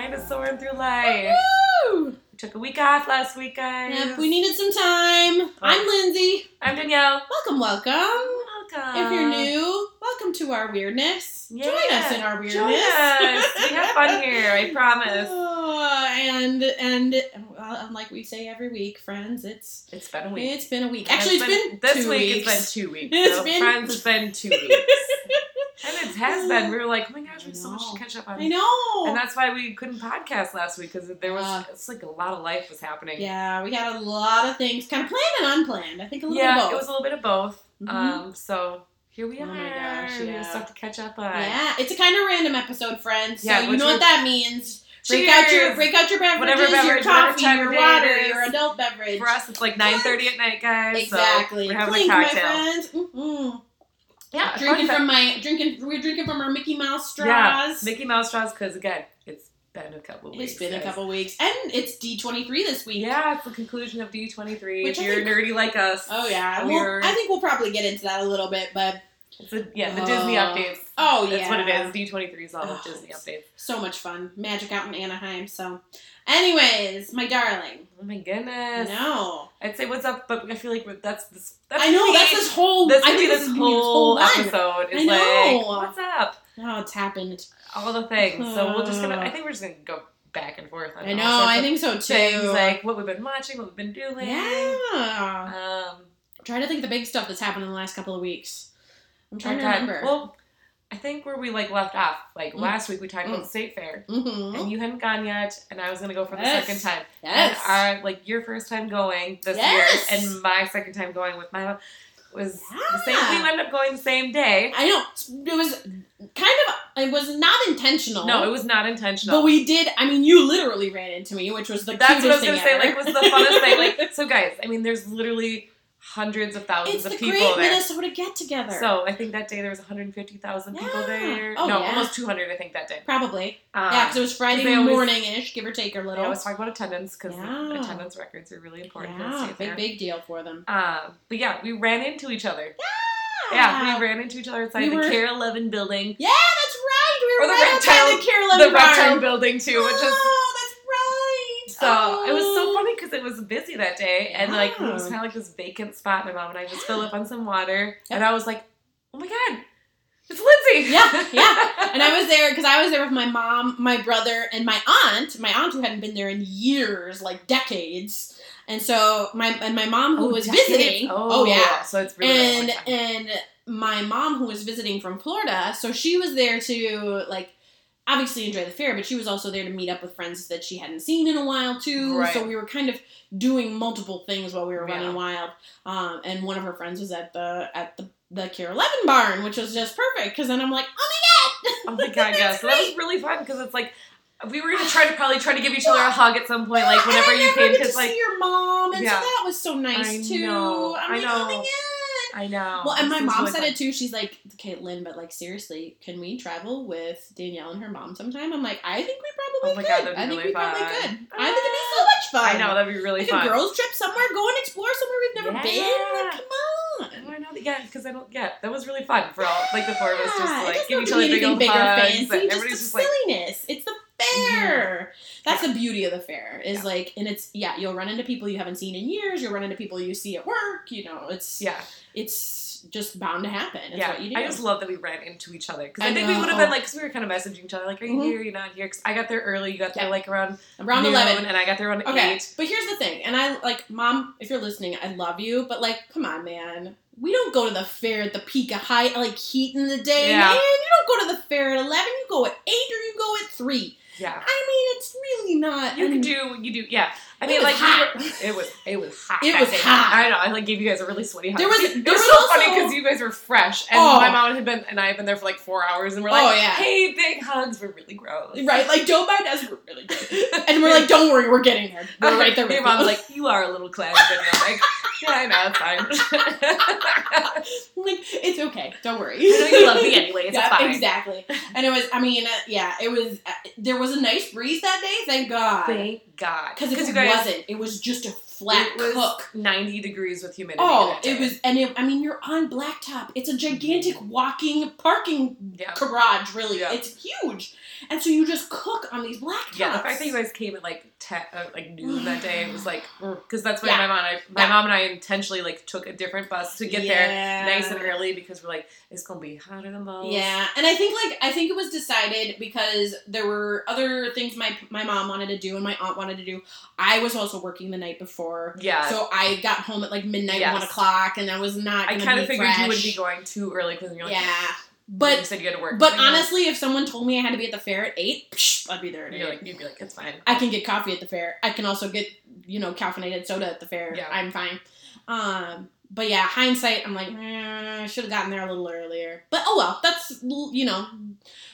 kind of soaring through life. Woo! We took a week off last week, guys. Yep, we needed some time. I'm oh. Lindsay. I'm Danielle. Welcome, welcome. Welcome. If you're new, welcome to our weirdness. Join us in our weirdness. We have fun here, I promise. Oh, and and well, like we say every week, friends, it's It's been a week. it's been a week. Actually, it's been, this two week. weeks. It's been two weeks. It's so been- friends. It's been two weeks. Has been. We were like, oh my gosh, we have so much to catch up on. I know. And that's why we couldn't podcast last week because there was Uh, it's like a lot of life was happening. yeah, we had a lot of things, kind of planned and unplanned. I think a little yeah, bit of it was a little bit of both. Mhm. Um, so here we are. Oh my gosh, We yeah. have stuff to catch up on. yeah, it's a kind of random episode, friends. So Yeah, you know what that means. Break out your break out your beverages, Whatever your beverage, whatever coffee, your water, your adult beverage. For us, it's like nine thirty at night, guys. so Exactly. we're having Clink, a my cocktail. friends. Mm-mm. Yeah, Drinking from my drinking. We're drinking from our Mickey Mouse straws. Yeah, Mickey Mouse straws because again, it's been a couple weeks. It's been a couple weeks, and it's D twenty three this week. Yeah, it's the conclusion of D twenty three. If you're think- nerdy like us, Oh yeah, well, I think we'll probably get into that a little bit, but it's a, yeah the Disney Uh, updates. oh That's yeah, That's what it is. D twenty three is all the Oh, Disney updates. So much fun, magic out in Anaheim. So, anyways, my darling, Oh my goodness. no, I'd say what's up, but I feel like that's this. That's I know that's this whole. This I think this is gonna whole episode. Is I know. like, what's up? Oh, it's happened. All the things. So we're just gonna. Uh. I think we're just gonna go back and forth. On I know. I think so too. things like what we've been watching, what we've been doing. yeah. Um, Try to think the big stuff that's happened in the last couple of weeks. I'm trying to okay. remember. Well, I think where we like left off, like Mm. last week we talked Mm. about state fair, mm-hmm. and you hadn't gone yet, and I was gonna go for the second time. Yes. And our like your first time going this Yes. year, and my second time going with my mom was the same. Yeah. We ended up going the same day. I know it was kind of it was not intentional. No, it was not intentional. But we did. I mean, you literally ran into me, which was the That's what I was gonna say. thing Like, was the funnest thing. Like, so guys, I mean, there's literally hundreds of thousands it's of the people great there. Minnesota get together. So I think that day there was 150,000 people there. Oh, no, yeah. almost 200. I think that day. probably Um, yeah, because it was Friday morning ish, give or take a I little. always talk about attendance because Yeah. attendance records are really important. the yeah, big fair. big deal for them. Um, but yeah, we ran into each other. Yeah, Yeah, we ran into each other inside We the were- KARE 11 building, Yeah, that's right. We Or were the right reptile- the KARE 11 barn. reptile building too, which is Oh, so. It was so Oh. funny because it was busy that day, and like it was kind of like this vacant spot. My mom and I just filled up on some water, Yep. and I was like, "Oh my god, it's Lindsay!" Yeah, yeah. And I was there because I was there with my mom, my brother, and my aunt. My aunt who hadn't been there in years, like decades. And so my and my mom who Oh, was decades. visiting. Oh, oh yeah. So it's really and really long time. and my mom who was visiting from Florida, so she was there to like obviously enjoy the fair, but she was also there to meet up with friends that she hadn't seen in a while too. Right. So we were kind of doing multiple things while we were Yeah. running wild. Um, and one of her friends was at the at the the KARE Eleven barn, which was just perfect because then I'm like, oh Oh my god, yeah. That's So that was really fun because it's like we were gonna try to probably try to give each other a hug at some point, like Yeah, whenever you came, because like see your mom, and Yeah. so that was so nice I too. know, I'm I like, know. oh my god. I know. Well, and my mom said it too. She's like, Lynn, but like seriously, can we travel with Danielle and her mom sometime? I'm like, I think we probably Oh could. God, I think really we probably fun. could. I think it'd be so much ah, fun. I know that'd be really Like fun. a girls trip somewhere, go and explore somewhere we've never been. Like, come Oh, on. I know yeah, because I don't. Yeah, that was really fun for all like the four of us just Yeah, like give each other big old hugs, fancy, just everybody's the just like, silliness. It's the fair. That's the beauty of the fair. Is Yeah. like, and it's yeah, you'll run into people you haven't seen in years. You'll run into people you see at work. You know, it's yeah, it's just bound to happen. It's yeah. what you do. I just love that we ran into each other because I, I think we would have been like, because we were kind of messaging each other, like, are you Mhm. here? You're not here? Because I got there early. You got there Yeah. like around around eleven. and I got there around Okay, eight. but here's the thing, and I like, mom, if you're listening, I love you, but like, come on, man. We don't go to the fair at the peak of high like heat in the day, Yeah. man. You don't go to the fair at eleven. You go at eight or you go at three. Yeah. I mean, it's really not. You can do, you do, yeah. I It mean, was like, hot. were- it was, it was hot. It was day. hot. I know. I like gave you guys a really sweaty hug. There was- it there was was so funny because you guys were fresh, and Oh. my mom had been, and I had been there for like four hours, and we're like, Oh, yeah. hey, big hugs. We're really gross, Right, like don't mind us. We're really good, and we're like, don't worry, we're getting there. We're right there. Your with mom's like, you are a little cloudy, and I'm like, yeah, I know, it's fine. like, it's okay, don't worry. I know you love me anyways. It's Yeah, fine. exactly. And it was, I mean, uh, yeah, it was. Uh, there was a nice breeze that day, thank God. Thank God. Because it guys, wasn't, it was just a flat it cook. 90 degrees with humidity. Oh, it was, and it, I mean, you're on blacktop. It's a gigantic mhm. walking parking Yeah. garage, really. Yeah. It's huge, and so you just cook on these blacktops. Yeah, the fact that you guys came at like te- uh, like noon that day it was like because that's why Yeah. my mom and I, my Yeah. mom and I intentionally like took a different bus to get there nice and early because we're like it's gonna be hotter than most. Yeah, and I think like I think it was decided because there were other things my my mom wanted to do and my aunt wanted to do. I was also working the night before, yeah. so I got home at like midnight, Yes. one o'clock, and I was not. I kind of figured you would be going too early because you're like yeah, you but said you had to work. but honestly, if someone told me I had to be at the fair at eight, psh, I'd be there at you're eight. like you'd be like it's fine. I can get coffee at the fair. I can also get you know caffeinated soda at the fair. Yeah. I'm fine. Um, but yeah, hindsight, I'm like, eh, I should have gotten there a little earlier. But oh well, that's you know,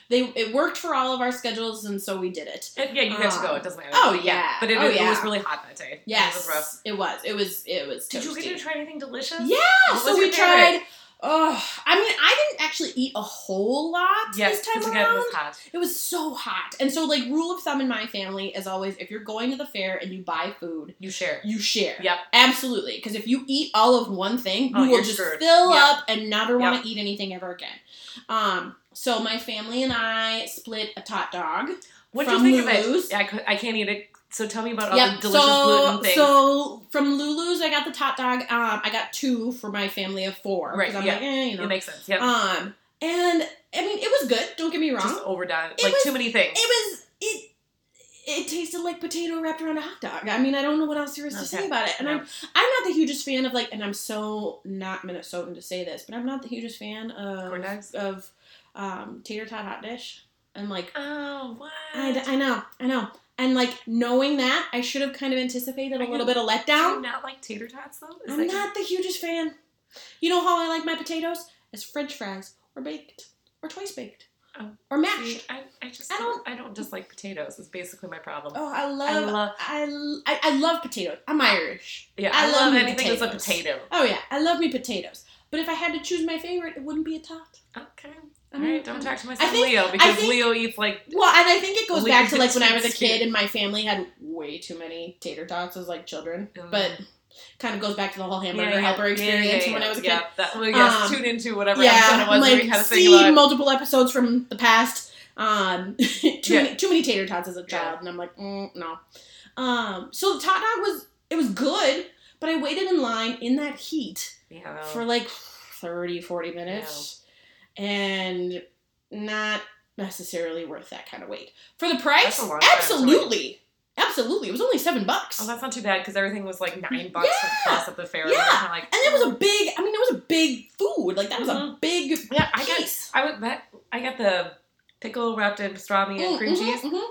they it worked for all of our schedules, and so we did it. And yeah, you got to go. Um, It doesn't matter. oh, But yeah. but it, Oh, it yeah. was really hot that day. Yes, it was rough. It was. It was. It was. Did you get to try anything delicious? Yeah. So we favorite? tried. Oh, I mean, I didn't actually eat a whole lot Yes, this time again, it around. was hot. It was so hot. And so, like, rule of thumb in my family is always if you're going to the fair and you buy food, You share. you share. Yep. Absolutely. Because if you eat all of one thing, Oh, you will just screwed. fill Yep. up and never want to eat anything ever again. Um, so my family and I split a tot dog. What do you think Lulu's. of it? I, I can't eat it. So tell me about all Yep. the delicious so, gluten things. so from Lulu's, I got the tot dog. Um, I got two for my family of four. Right, I'm yeah. like, eh, you know. it makes sense. Yep. Um, and I mean, it was good. Don't get me wrong. Just overdone. It like was- too many things. It was it. It tasted like potato wrapped around a hot dog. I mean, I don't know what else there is to say about it. And Yeah. I'm I'm not the hugest fan of like, and I'm so not Minnesotan to say this, but I'm not the hugest fan of Corn dogs? of um, tater tot hot dish. And like, Oh, what? I, I know, I know, and like knowing that, I should have kind of anticipated a little bit of Do you letdown. not like tater tots though? Is I'm that- not the hugest fan. You know how I like my potatoes? As French fries, or baked, or twice baked, Oh, or mashed. See, I, I just I don't- don't I don't just like potatoes. It's basically my problem. Oh, I I love, love I, I, I love potatoes. I'm Irish. yeah. I I, love love me anything that's a potatoes. potato. Oh yeah, I love me potatoes. But if I had to choose my favorite, it wouldn't be a tot. Okay. I right. Don't talk to my son think- Leo because think- Leo eats like Well, and I think it goes back to like when I was a kid and my family had way too many tater tots as like children. But kind of goes back to the whole hamburger helper experience from when I was a kid. Yeah, that, well, yes, Um, tune into whatever Yeah, was like see multiple episodes from the past. Um, too Yeah. many too many tater tots as a Yeah. child, and I'm like, mm, no. Um, so the tot dog was it was good, but I waited in line in that heat yeah. for like 30, 40 minutes, and not necessarily worth that kind of weight for the price. That's a long time to Absolutely, absolutely, it was only seven bucks. Oh, that's not too bad because everything was like nine bucks Yeah. plus at the fair. Yeah. And, like, and it was a big. I mean, it was a big food. Like that was a Mhm. big Yeah, I got. I that I got the pickle wrapped in pastrami and Mm, cream mhm, cheese, mhm.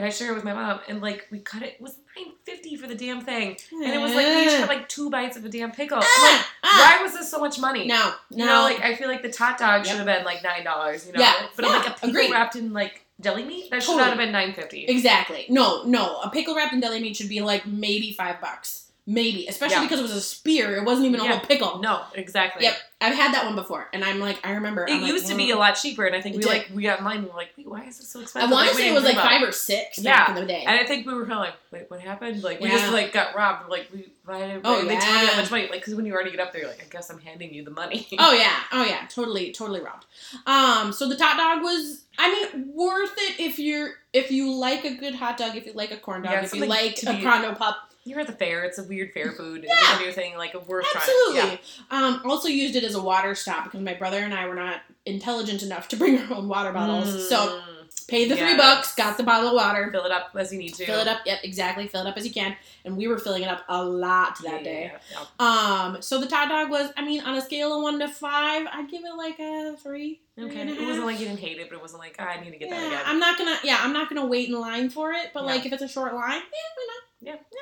And I shared it with my mom, and like we cut it, it was nine fifty for the damn thing, and it was like we each had like two bites of a damn pickle. I'm Ah, like, ah. why was this so much money? No, no. You know, like I feel like the tot dog Yep. should have been like nine dollars. You know, Yeah, but yeah, like a pickle agreed. wrapped in like deli meat that should not have been nine fifty. exactly. No, no. A pickle wrapped in deli meat should be like maybe five bucks. Maybe, especially Yeah. because it was a spear. It wasn't even a Yeah. whole pickle. No, exactly. Yep, I've had that one before, and I'm like, I remember. It I'm like, used to be a lot cheaper, and I think we did. like we got in line. and We're like, wait, why is it so expensive? I want to Like, say it was like five or six back Yeah. in the day. And I think we were kind of like, wait, what happened? Like we Yeah. just like got robbed. Like we why did, Oh, they yeah. that much money? Like because when you already get up there, you're like, I guess I'm handing you the money. Oh yeah, oh yeah, totally, totally robbed. Um, so the tot dog was, I mean, worth it if you're if you like a good hot dog, if you like a corn dog, Yeah, if you like to a be- Pronto Pup. You're at the fair. It's a weird fair food. Yeah. It's a new thing. Like worth Absolutely. trying. Um, also used it as a water stop because my brother and I were not intelligent enough to bring our own water Yeah. bottles. So Mm. paid the three bucks, got the bottle of water, fill it up as you need to. fill it up. Yep, exactly. Fill it up as you can, and we were filling it up a lot that Yeah, day. yeah, yeah. Um, so the tot dog was, I mean, on a scale of one to five, I'd give it like a three. Okay. It wasn't like you didn't hate it, but it wasn't like ah, I need to get that yeah, again. I'm not gonna. Yeah, I'm not gonna wait in line for it. But Yeah. like, if it's a short line, yeah, why not? Yeah. yeah.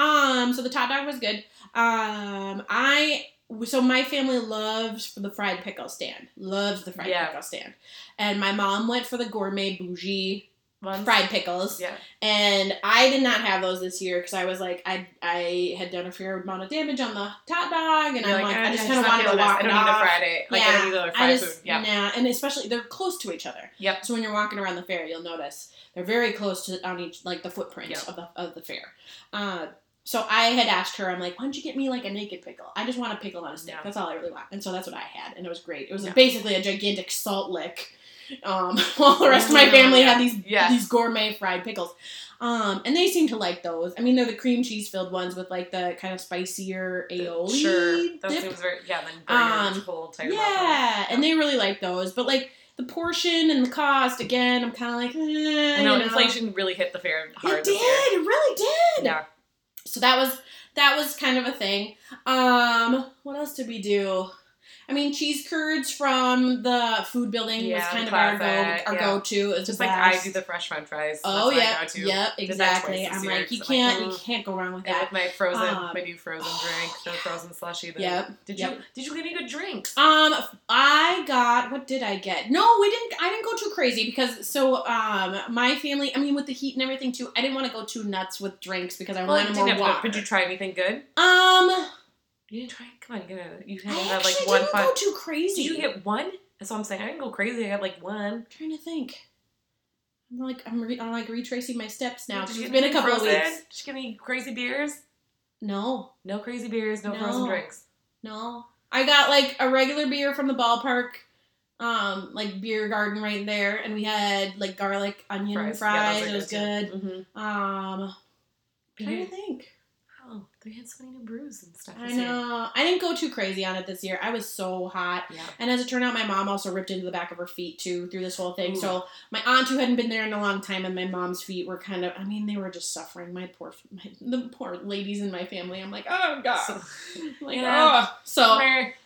Um. So the tot dog was good. Um. I. So my family loves the fried pickle stand. Loves the fried Yeah. pickle stand. And my mom went for the gourmet bougie fried pickles. Yeah. And I did not have those this year because I was like, I I had done a fair amount of damage on the tot dog, and You're I'm like, "Ah, I just kind of wanted to walk I don't need the off. Friday. Like I don't need the other I just food. Yeah. nah, and especially they're close to each other. Yep. So when you're walking around the fair, you'll notice they're very close to on each like the footprint Yep. of the of the fair. Uh, so I had asked her, I'm like, why don't you get me like a naked pickle? I just want a pickle on a stick. Yeah. That's all I really want. And so that's what I had, and it was great. It was Yeah. basically a gigantic salt lick. Um, while the rest of my Mm, family had these Yes. these gourmet fried pickles. Um, and they seem to like those. I mean, they're the cream cheese filled ones with like the kind of spicier aioli Sure. That dip. seems very yeah. Then Um, whole mouth Yeah, and they really like those. But like the portion and the cost, again, I'm kind of like, eh, I know, you know. inflation really hit the fair hard It did. It really did. Yeah. So that was that was kind of a thing. Um, what else did we do? I mean, cheese curds from the food building was kind of our go our yeah. go to. It's Just like I do the fresh French fries. Oh That's yeah, yep, exactly. I'm year, like, you I'm can't, you mm. can't go wrong with And that. with my frozen, Um, my new frozen drink, the frozen slushy. The, Yep, Did yep. you did you get any good drinks? Um, I got what did I get? No, we didn't. I didn't go too crazy because so um my family. I mean, with the heat and everything too, I didn't want to go too nuts with drinks because I well, wanted more water. but did you try anything good? um, You didn't try. Come on, get it. You had to have like one I didn't fun. go too crazy. Did you get one? That's what I'm saying. I didn't go crazy. I got like one. I'm trying to think. I'm like I'm, re- I'm like retracing my steps now. Did you It's been a couple of weeks. Did you get any crazy beers? No, No crazy beers. No, No. frozen drinks. no. I got like a regular beer from the ballpark, um, like beer garden right there, and we had like garlic onion fries. it was good. Mm-hmm. Um, trying to think. They had so many new brews and stuff. I this year. know. I didn't go too crazy on it this year. I was so hot. Yeah. And as it turned out, my mom also ripped into the back of her feet too through this whole thing. Ooh. So my aunt, who hadn't been there in a long time, and my mom's feet were kind of, I mean, they were just suffering. My poor, my, the poor ladies in my family. I'm like, oh god. So, like, yeah. oh. So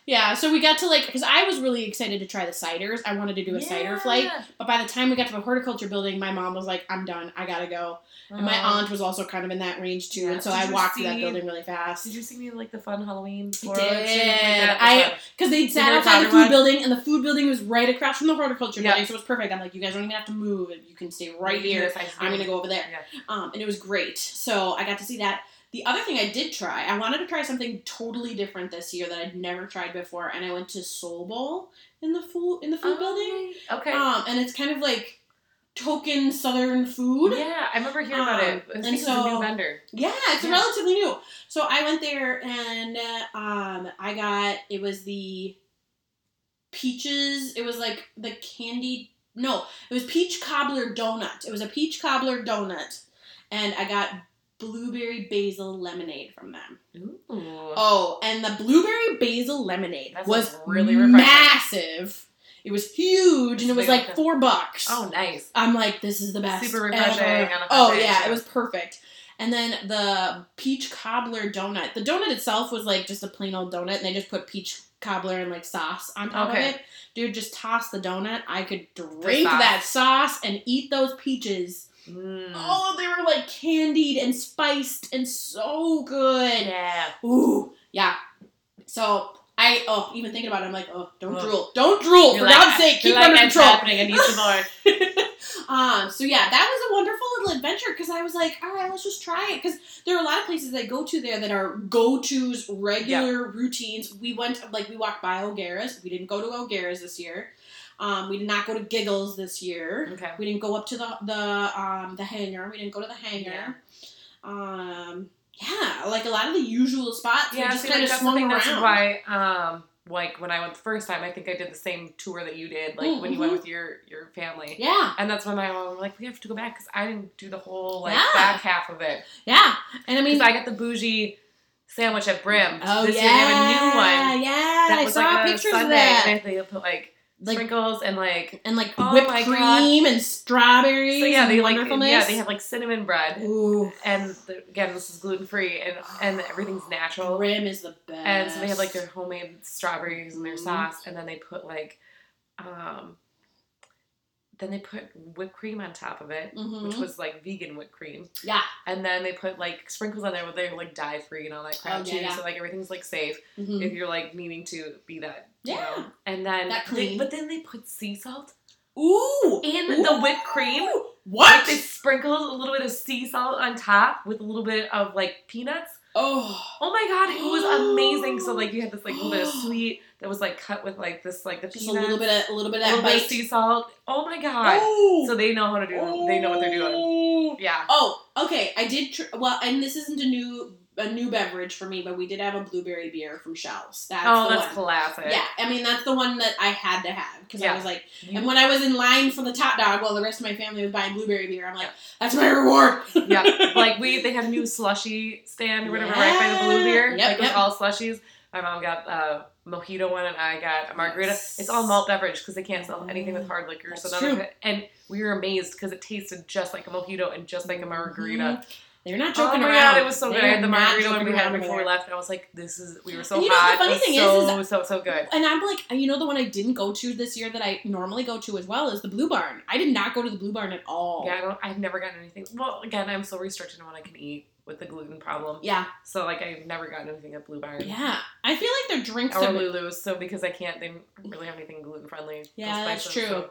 yeah, so we got to like, because I was really excited to try the ciders. I wanted to do a cider flight. But by the time we got to the horticulture building, my mom was like, I'm done. I gotta go. And my Um, aunt was also kind of in that range too. Yeah. And so Did I walked through that building really fast. Did you see me like the fun Halloween? Did. Like? I- Because they sat outside the food one? building, and the food building was right across from the horticulture Yeah. building, so it was perfect. I'm like, you guys don't even have to move; you can stay right You here. I'm gonna go over there. Yeah. Um, and it was great. So I got to see that. The other thing I did try, I wanted to try something totally different this year that I'd never tried before, and I went to Soul Bowl in the food in the food building. Oh, Okay. Um, and it's kind of like token Southern food. Yeah, I remember hearing about Um, it. I and a new so- vendor. Yeah, it's Yeah. relatively new. So I went there and uh, um, I got it was the peaches. It was like the candy. No, it was peach cobbler donut. It was a peach cobbler donut, and I got blueberry basil lemonade from them. Ooh. Oh, and the blueberry basil lemonade That was really refreshing. It was huge, and it was like four bucks. Oh, nice. I'm like, this is the best. Super refreshing ever. on a Oh yeah, too. it was perfect. And then the peach cobbler donut. The donut itself was like just a plain old donut, and they just put peach cobbler and like sauce on top Okay. of it. Dude, just toss the donut. I could drink sauce. that sauce and eat those peaches. Mm. Oh, they were like candied and spiced and so good. Yeah. Ooh, yeah. So I oh, even thinking about it, I'm like, oh, don't drool, don't drool. You're For like, God's sake, keep like, under "It's control. happening. I need some more. um, so yeah, that was a wonderful little adventure because I was like, all right, let's just try it because there are a lot of places I go to there that are go tos, regular routines. We went like we walked by O'Gara's. We didn't go to O'Gara's this year. Um, we did not go to Giggles this year. Okay. We didn't go up to the the um the hangar. We didn't go to the hangar. Um, yeah, like a lot of the usual spots. Yeah, just kind like, of that's swung around. That's why, um, like when I went the first time, I think I did the same tour that you did, like when you went Mhm. with your your family. yeah, And that's when my mom was like, we have to go back because I didn't do the whole like Yeah. back half of it. yeah, and I mean, I got the bougie sandwich at Brim. oh this yeah, year they have a new one. Yeah, That I was saw like a pictures Sunday, of that. and they put like, Like sprinkles and like. and like Oh whipped my God. cream and strawberries. So yeah, they like yeah they have like cinnamon bread, Ooh, and the, again this is gluten free and and everything's natural. Brim is the best. And so they have like their homemade strawberries and their Mhm. sauce, and then they put like, um, then they put whipped cream on top of it, Mhm. which was like vegan whipped cream, yeah. and then they put like sprinkles on there, but they're like dye free and all that crap Oh, yeah, too. yeah. So like everything's like safe Mhm. if you're like needing to be that. you Yeah. know. And then That they- clean. but then they put sea salt Ooh, in Ooh. the whipped cream. What? Like they sprinkled a little bit of sea salt on top with a little bit of like peanuts. oh, Oh my god, it was amazing. So like you had this like little bit of sweet that was like cut with like this like the just a little bit of a little bit of that bit of sea salt. Oh my god. Oh. So they know how to do. They know what they're doing. Oh. Yeah. Oh, okay. I did. Tr- well, and this isn't a new a new beverage for me, but we did have a blueberry beer from Shells. That's oh, the that's one. classic. Yeah, I mean that's the one that I had to have because I was like, You- and when I was in line for the tot dog, while the rest of my family was buying blueberry beer, I'm like, Yeah. that's my reward. yeah, like we they had a new slushy stand or whatever right by the blue beer. Yep, like it was yep. all slushies. My mom got a mojito one and I got a margarita. Yes. It's all malt beverage because they can't sell anything with mm. hard liquor. That's so none true. of it. And we were amazed because it tasted just like a mojito and just like a margarita. Mm-hmm. They're not Oh joking my around. god, it was so good. I had the margarita one we had before we left, and I was like, "This is." We were so And you know, the funny it was thing is, so is so so good. And I'm like, you know, the one I didn't go to this year that I normally go to as well is the Blue Barn. I did not go to the Blue Barn at all. Yeah, I don't. I've never gotten anything. Well, again, I'm so restricted on what I can eat with the gluten problem. Yeah, So like, I've never gotten anything at Blue Barn. yeah. I feel like their drinks Or are. Lulu's. So because I can't, they really have anything gluten friendly. Yeah, that's true.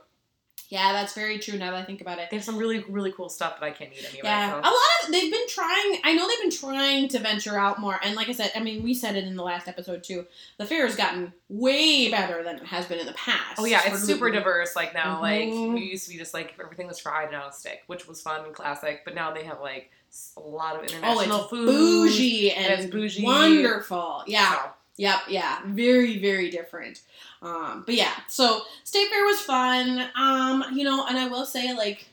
Yeah, that's very true. Now that I think about it. They have some really really cool stuff that I can't eat anyway. Yeah, so. a lot of they've been trying. I know they've been trying to venture out more, and like I said, I mean, we said it in the last episode too. The fair has gotten way better than it has been in the past. Oh yeah, it's super diverse. Like now, like Mhm. it used to be just like everything was fried and on a stick, which was fun and classic. But now they have like a lot of Oh, international it's food. bougie and, and it's bougie. wonderful. Yeah, So, Yep, yeah, very, very different. Um, but yeah, so State Fair was fun. Um, you know, and I will say, like,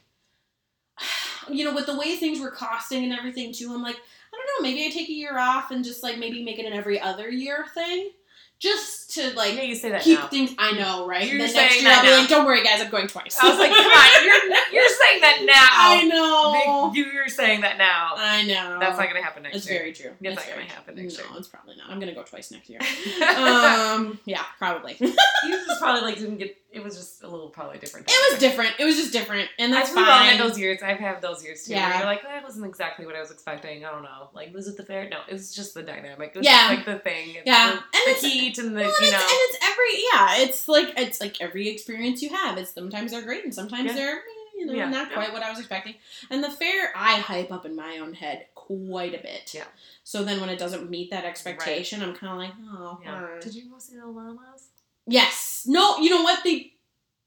you know, with the way things were costing and everything too, I'm like, I don't know, maybe I take a year off and just like maybe make it an every other year thing, just to like yeah, you say that keep now. things. I know, right? You're saying next year that I'll be now. like, don't worry, guys, I'm going twice. I was like, come on, you're you're saying that now. I know. You're saying that now. I know. That's not gonna happen next year. It's year. very true. It's not gonna very happen true. next no, year. it's probably not. I'm gonna go twice next year. um, yeah, probably. you just probably like didn't get. It was just a little probably different. It was different. It was just different, and that's I've fine. had those years. I've had those years too. Yeah. Where you're like, that wasn't exactly what I was expecting. I don't know. Like, was it the fair? No, it was just the dynamic. It was Yeah. just, like the thing. Yeah. the, And the heat and the Well, and, you know. it's, and it's every yeah. It's like it's like every experience you have. It's sometimes they're great and sometimes Yeah. they're you know Yeah. not Yeah. quite what I was expecting. And the fair I hype up in my own head quite a bit. Yeah. So then when it doesn't meet that expectation, I'm kind of like, oh. yeah. Did you go see the llamas? Yes. No. You know what they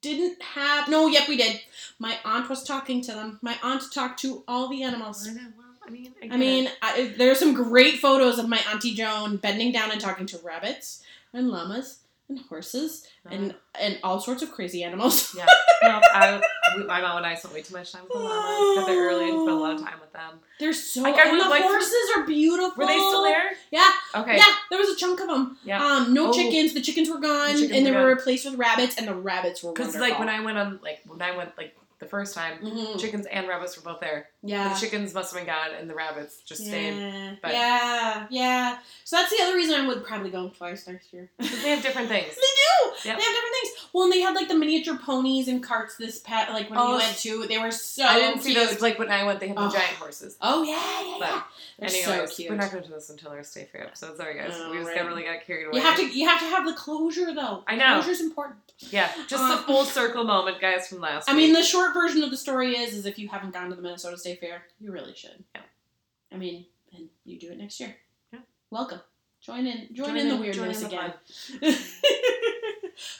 didn't have. No. Yep. We did. My aunt was talking to them. My aunt talked to all the animals. I know. Well, I mean, I, I mean. I, there's some great photos of my auntie Joan bending down and talking to rabbits and llamas and horses and and all sorts of crazy animals. yeah. No, I, my mom and I spent way too much time with the llamas. Got there early and spent a lot of time with them. They're so Like, and the like to- horses are beautiful. Were they still there? Yeah, Okay. yeah. There was a chunk of them. Yeah. Um, no Oh. chickens. The chickens were gone, The chickens and they were gone. replaced with rabbits, and the rabbits were Because like when I went on like when I went like the first time, Mhm. chickens and rabbits were both there. Yeah. The chickens must have been gone, and the rabbits just stayed. Yeah, but- yeah, yeah. So that's the other reason I would probably go twice next year. they Because they have different things. They do. Yep. They have different things. Well, and they had like the miniature ponies and carts. This pet, like when we Oh, went to, they were so I didn't see those. Like when I went, they had the Oh. giant horses. Oh yeah, yeah, But yeah. They're Anyways, so cute. we're not going to do this until our stay fair episode. Sorry, guys. Oh, we just right. got really got carried away. You have to, you have to have the closure though. I know. Closure's important. Yeah, just the um, full circle moment, guys, from last I week. mean, the short version of the story is, is if you haven't gone to the Minnesota State Fair, you really should. Yeah. I mean, and you do it next year. Yeah. Welcome. Join in. Join, Join in the weirdness in the again.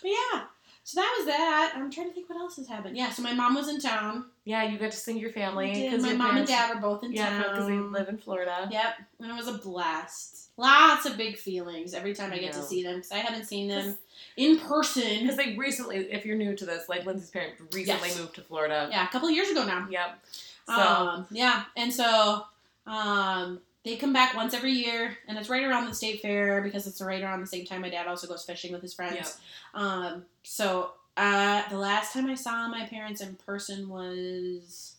but yeah. So that was that. I'm trying to think what else has happened. Yeah. So my mom was in town. yeah, you got to see your family. We did. 'cause My mom and dad were both in Yeah, town. because they live in Florida. Yep, and it was a blast. Lots of big feelings every time I get to see them because I haven't seen them in person. Because they recently, if you're new to this, like Lindsay's parents recently Yes. moved to Florida. Yeah, a couple of years ago now. Yep. So Um, yeah, and so um, they come back once every year, and it's right around the state fair because it's right around the same time my dad also goes fishing with his friends. Um, so uh, the last time I saw my parents in person was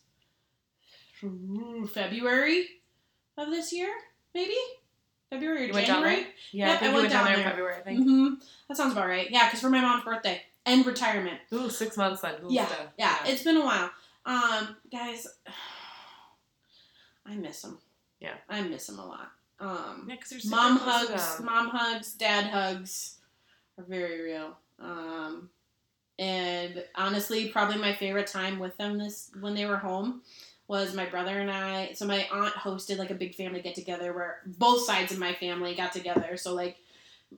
February of this year, maybe February or You January. yeah, Yep, I I went went down down there in. February. I think. hmm That sounds about right. Yeah, because for my mom's birthday and retirement. Ooh, six months then. Ooh, Yeah, stuff. Yeah, it's been a while. Um, guys, I miss them. Yeah. I miss them a lot. Um, Yeah, mom hugs, mom hugs, dad hugs are very real. Um, and honestly, probably my favorite time with them this when they were home was my brother and I. So my aunt hosted like a big family get together where both sides of my family got together. So like,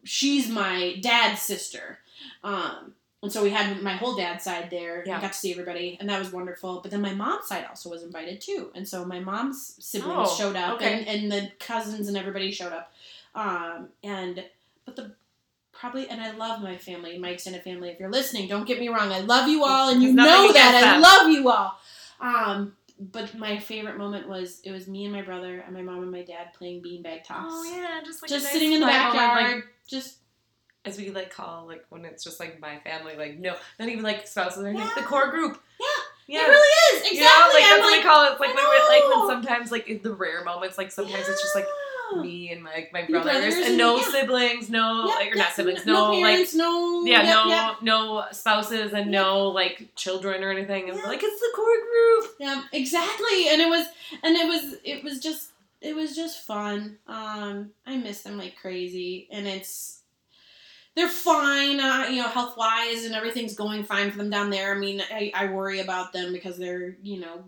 she's my dad's sister. Um, and so we had my whole dad's side there. Yeah. got to see everybody, and that was wonderful. But then my mom's side also was invited too, and so my mom's siblings Oh, showed up, okay. and, and the cousins and everybody showed up. Um, and but the probably, and I love my family, my extended family. If you're listening, don't get me wrong, I love you all, and you know that I love you all. Um, but my favorite moment was it was me and my brother and my mom and my dad playing beanbag toss. Oh yeah, just like just nice sitting in the backyard, like, just as we like call like when it's just like my family, like no, not even like spouses, or anything, Yeah. the core group. yeah, Yeah. it really is exactly. You know, like I'm that's what like, we call it. It's like when we're like when sometimes like in the rare moments, like sometimes it's just like me and my my brothers, brothers and and- no yeah. siblings, no Yep, like or not siblings, no, no, like no, yeah, yep, no yep. no spouses and no like children or anything, and Yeah. like it's the core group. Yeah, exactly. And it was and it was it was just it was just fun. Um I miss them like crazy and it's they're fine, uh, you know, health wise and everything's going fine for them down there. I mean, I, I worry about them because they're, you know,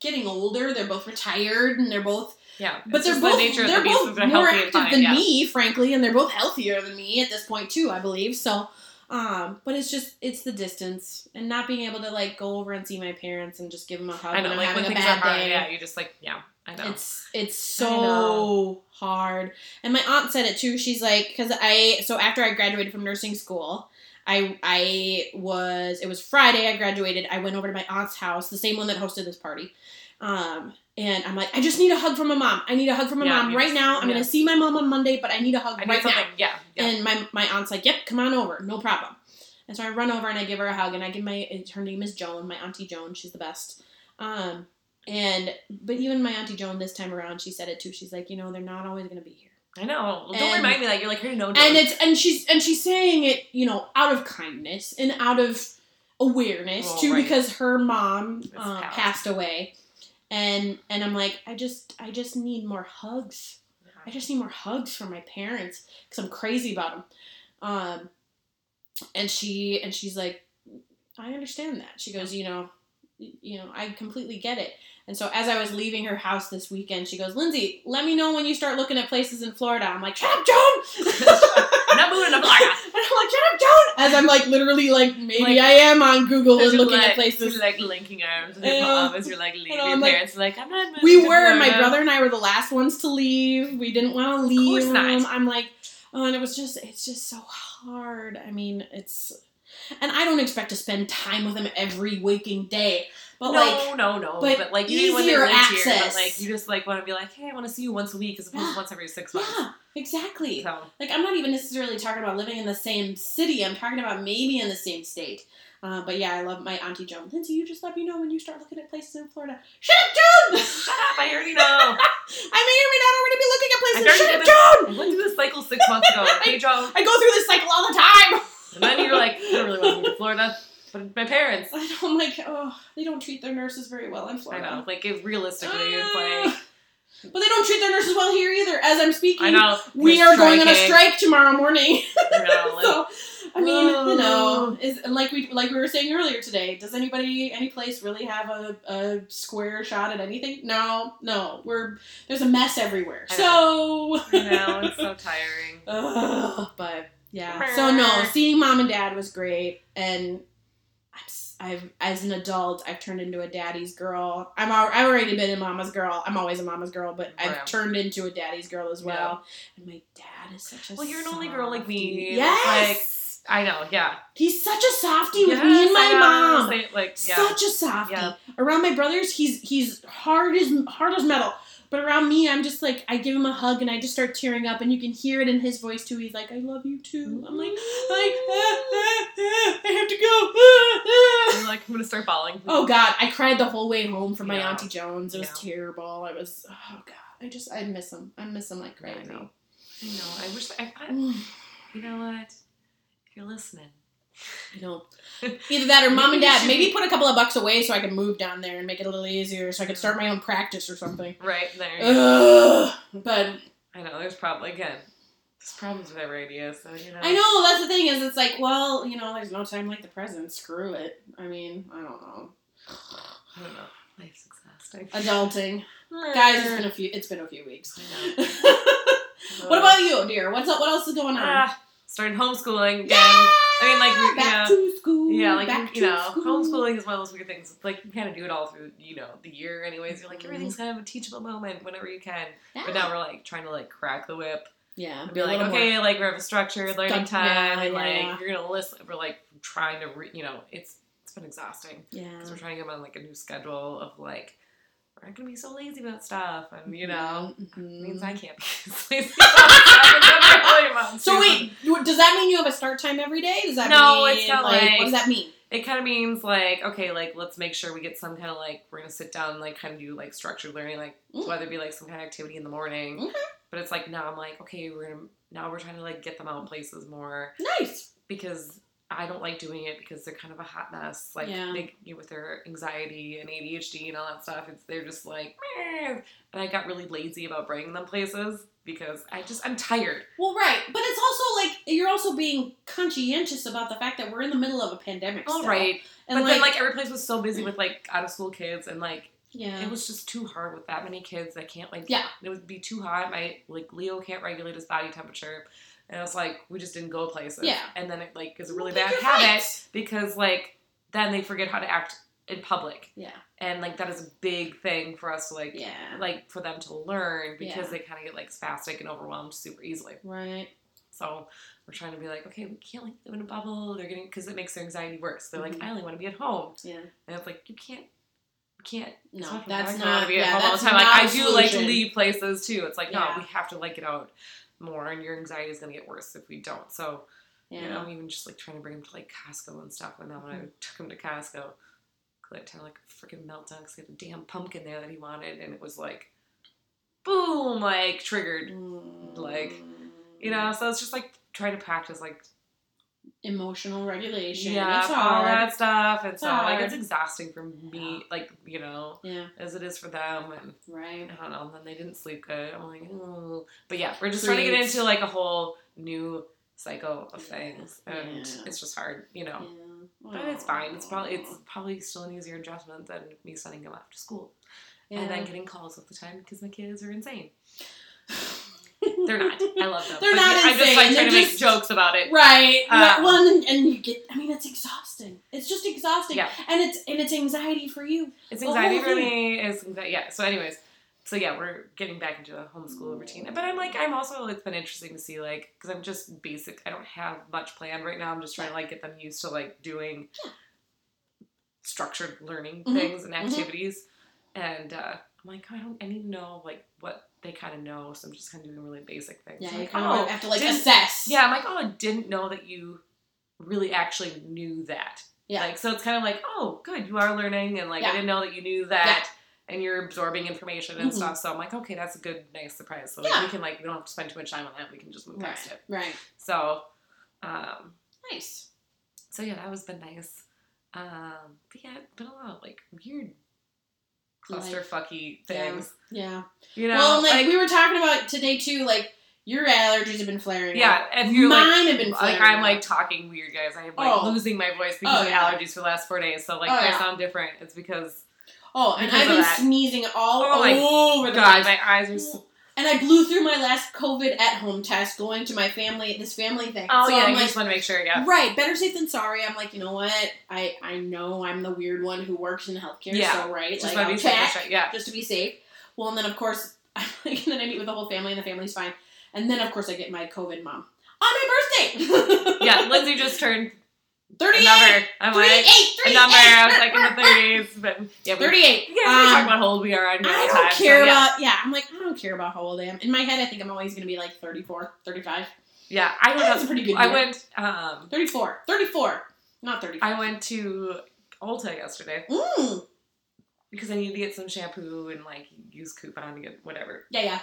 getting older. They're both retired and they're both Yeah, but they're both the nature they're both more active fine. than yeah. me, frankly, and they're both healthier than me at this point too, I believe. So, um, but it's just it's the distance and not being able to like go over and see my parents and just give them a hug I know, when I'm like when having a things are bad hard, day. yeah, you just like yeah, I know. It's it's so hard. And my aunt said it too. She's like, because I so after I graduated from nursing school, I I was it was Friday. I graduated. I went over to my aunt's house, the same one that hosted this party. Um, and I'm like, I just need a hug from my mom. I need a hug from my Yeah, mom right just- now. I'm yeah. gonna see my mom on Monday, but I need a hug need right something. now. Yeah, yeah. And my my aunt's like, Yep, come on over, no problem. And so I run over and I give her a hug, and I give my her name is Joan, my auntie Joan. She's the best. Um, and but even my auntie Joan this time around, she said it too. She's like, you know, they're not always gonna be here. I know. Well, don't remind me that you're like here, no. And don't. it's and she's and she's saying it, you know, out of kindness and out of awareness Well, too, right. because her mom uh, passed. passed away. And and I'm like, I just I just need more hugs. I just need more hugs from my parents because I'm crazy about them. Um, and she and she's like, I understand that. She goes, you know, you know, I completely get it. And so as I was leaving her house this weekend, she goes, Lindsay, let me know when you start looking at places in Florida. I'm like, shut up, Joan. I'm not moving to Florida. And I'm like, shut up, Joan. As I'm like literally like maybe Like- I am on Google and looking like, at places. Like linking arms with your mom as you're like leaving. Your like- parents like, I'm not moving. We were. My brother and I were the last ones to leave. We didn't want to leave. Of course not. I'm like, oh, and it was just, it's just so hard. I mean, it's, and I don't expect to spend time with him every waking day, but no, like, no, no. but But, like you need when they easier live here, but access. like you just like want to be like, hey, I want to see you once a week as opposed Yeah. to once every six months. yeah, exactly. So Like, I'm not even necessarily talking about living in the same city. I'm talking about maybe in the same state. Uh, but yeah, I love my auntie Joan. Lindsay, you just let me know when you start looking at places in Florida. Shut up, Joan! shut up! I already know. I may or may not already be looking at places. Shut up, Joan! I went through this cycle six months ago. Hey, Joe. I go through this cycle all the time. And then you're like, I don't really want to move to Florida, but my parents. I don't like. Oh, they don't treat their nurses very well in I Florida. know. Like it, realistically, it's Ah. like but they don't treat their nurses well here either. As I'm speaking, I know we they're are going on a strike tomorrow morning. You know, like, so, I mean, you know, is and like we like we were saying earlier today. Does anybody, any place, really have a, a square shot at anything? No, no. We're there's a mess everywhere. I So, I know it's so tiring. Ugh, but yeah. So no, seeing mom and dad was great, and I'm, I've as an adult, I've turned into a daddy's girl. I'm al- I've already been a mama's girl. I'm always a mama's girl, but oh, I've Yeah. turned into a daddy's girl as well. And my dad is such a Well, you're an only girl like me. Yes, I know. Yeah. he's such a softie with Yes, me and my know. mom. Like yeah. Such a softie. Yeah. Around my brothers, he's he's hard as hard as metal. But around me, I'm just like I give him a hug and I just start tearing up, and you can hear it in his voice too. He's like, "I love you too." I'm like, like ah, ah, ah, I have to go. ah, ah." You're like I'm gonna start bawling. Oh God, I cried the whole way home from my Yeah. auntie Joan's. It was Yeah. terrible. I was oh God, I just I miss him. I miss him like crazy. I know. I know. I wish. I, I, you know what? If you're listening, I know. Either that or mom and dad. Maybe put a couple of bucks away so I can move down there and make it a little easier, so I could start my own practice or something. right there. you. Ugh. But I know. There's probably again. There's problems with every idea. So you know. I know that's the thing is it's like well you know there's no time like the present. Screw it. I mean I don't know. I don't know. Life's exhausting. Adulting, guys. It's been a few. It's been a few weeks. I know. what about you, dear? What's up? What else is going on? Ah, started homeschooling again. Yay! I mean, like, you back know, to school. Yeah, like back you know, school. homeschooling is one of those weird things. Like you kind of do it all through, you know, the year. Anyways, you're like Mhm. everything's kind of a teachable moment whenever you can. Yeah. But now we're like trying to like crack the whip yeah, and be like, okay, like we have a structured learning Stuck- time, yeah, and like yeah. you're gonna listen. We're like trying to, re- you know, it's it's been exhausting yeah, because we're trying to get on like a new schedule of like we're not gonna be so lazy about stuff, and you know. Mhm. it Means I can't be as lazy about stuff as I'm really about So wait, does that mean you have a start time every day? Does that No, mean it's not like, like- what does that mean? it kind of means like okay like let's make sure we get some kind of like we're gonna sit down and like kind of do like structured learning like Mm. whether it be like some kind of activity in the morning Okay. but it's like now i'm like okay we're gonna now we're trying to like get them out in places more Nice. because i don't like doing it because they're kind of a hot mess like Yeah. they you know, with their anxiety and adhd and all that stuff it's they're just like "Meh." and i got really lazy about bringing them places because i just i'm tired Well, right, but it's also like you're also being conscientious about the fact that we're in the middle of a pandemic. all still. right and but then like every place was so busy with like out of school kids and like yeah, it was just too hard with that many kids that can't like Yeah. it would be too hot my like leo can't regulate his body temperature and it's like we just didn't go places Yeah. and then it like is a really bad habit fights. because like then they forget how to act in public Yeah, and like that is a big thing for us to like yeah, like for them to learn because Yeah. they kind of get like spastic and overwhelmed super easily right. so we're trying to be like okay we can't like live in a bubble they're getting because it makes their anxiety worse they're Mhm. like i only want to be at home Yeah, and it's like you can't you can't no, that's I not. want to be at yeah, home all the time. Like I do like to leave places too. It's like Yeah. no, we have to like get out more, and your anxiety is gonna get worse if we don't. So Yeah, you know, even just like trying to bring him to like Costco and stuff. And then when I Mhm. took him to Costco, Clint had like a freaking meltdown because he had a damn pumpkin there that he wanted, and it was like, boom, like triggered. Mm. like, You know, so it's just like trying to practice like emotional regulation. yeah, it's all hard. that stuff. And It's so like it's exhausting for me, like you know, Yeah, as it is for them, and. right. I don't know. And then they didn't sleep good. I'm like, oh. But yeah, we're just trying to get into like a whole new cycle of Yeah. things, and Yeah. it's just hard, you know. Yeah. But it's fine. It's probably it's probably still an easier adjustment than me sending him off to school and then Yeah. getting calls all the time because my kids are insane. They're not. I love them. They're But not I'm just like trying They're to make jokes about it. Right. right. Um, Well, and, and you get. I mean, it's exhausting. It's just exhausting. Yeah. And it's and it's anxiety for you. It's anxiety for me. It's yeah. So, anyways, so yeah, we're getting back into a homeschool routine. But I'm like, I'm also. It's been interesting to see like because I'm just basic. I don't have much planned right now. I'm just trying to like get them used to like doing structured learning Mhm. things and Mhm. activities. And uh, I'm like, I don't. I need to know like what they kind of know. So I'm just kind of doing really basic things. Yeah. I'm You like, kind oh, of have to like assess. yeah. I'm like, oh, I didn't know that you really actually knew that. Yeah. Like, so it's kind of like, oh, good, you are learning, and like, Yeah. I didn't know that you knew that, and you're absorbing information and Mhm. stuff. So I'm like, okay, that's a good, nice surprise. So like, Yeah. we can like, we don't have to spend too much time on that. We can just move past it. Right. So, um, Nice. so yeah, that was been nice. Um, but yeah, been a lot of like weird clusterfucky Yeah. things. Yeah. You know, well, like, we were talking about today too. Like your allergies have been flaring. yeah, up. you're like. Mine have been flaring. Like I'm up. like talking weird, guys. I'm like Oh. losing my voice because Oh, of yeah. allergies for the last four days. So like Oh, yeah. I sound different, it's because Oh, and because I've been that. sneezing all Oh my over the God, place. my eyes are. And I blew through my last COVID at home test going to my family, this family thing. oh so yeah, I'm you like, just want to make sure. Yeah, right, better safe than sorry. I'm like, you know what? I I know I'm the weird one who works in healthcare, Yeah. so right, just like to be safe. check that's right, Yeah, just to be safe. Well, and then of course, I'm like, and then I meet with the whole family, and the family's fine. And then of course I get my COVID mom on my birthday. yeah. Lindsay just turned a 38, number. I'm 38, like 38. a number. I was like in the thirties, but yeah, we, 38. Yeah, we Um, talk about how old we are on I don't time, care so, yeah. about. Yeah, I'm like, I don't care about how old I am. In my head, I think I'm always going to be like 34, 35. Yeah, I don't That's a pretty good I year. went. Um, 34, 34, not 35. I went to Ulta yesterday Mm. because I needed to get some shampoo and like use coupon to get whatever. Yeah, yeah.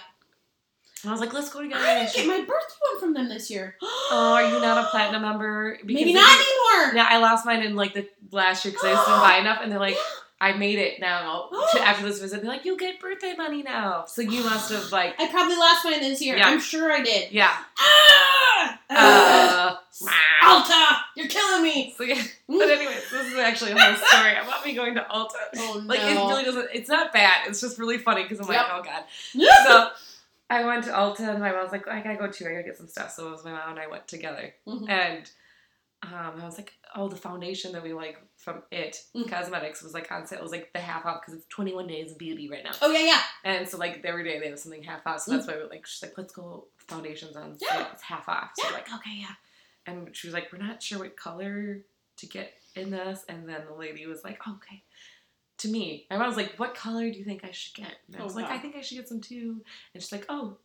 And I was like, let's go together. I didn't get my birthday one from them this year. oh, are you not a platinum member? Because Maybe not anymore. Yeah, I lost mine in like the last year because I just didn't buy enough, and they're like, I made it now. to, after this visit, they're like, you'll get birthday money now. So you must have like, I probably lost mine this year. Yeah. I'm sure I did. yeah. Ah! Uh, Ulta, you're killing me. so yeah. But anyways, this is actually a whole story about me going to Ulta. Oh no! Like it really doesn't. It's not bad. It's just really funny because I'm like, oh god. So I went to Ulta and my mom was like, I gotta go too. I gotta get some stuff. So it was my mom and I went together. Mhm. And um, I was like, oh, the foundation that we like from It Mm. Cosmetics was like on sale. It was like the half off because it's 21 days of beauty right now. Oh yeah, yeah. And so like every day they have something half off. So that's why we're like she's like, let's go foundations on sale. Mm. Yeah. It's half off. So Yeah. we're like, okay, yeah. And she was like, we're not sure what color to get in this. And then the lady was like, okay. To me, and I was like, "What color do you think I should get?" And I Oh, was like, wow. "I think I should get some too." And she's like, "Oh."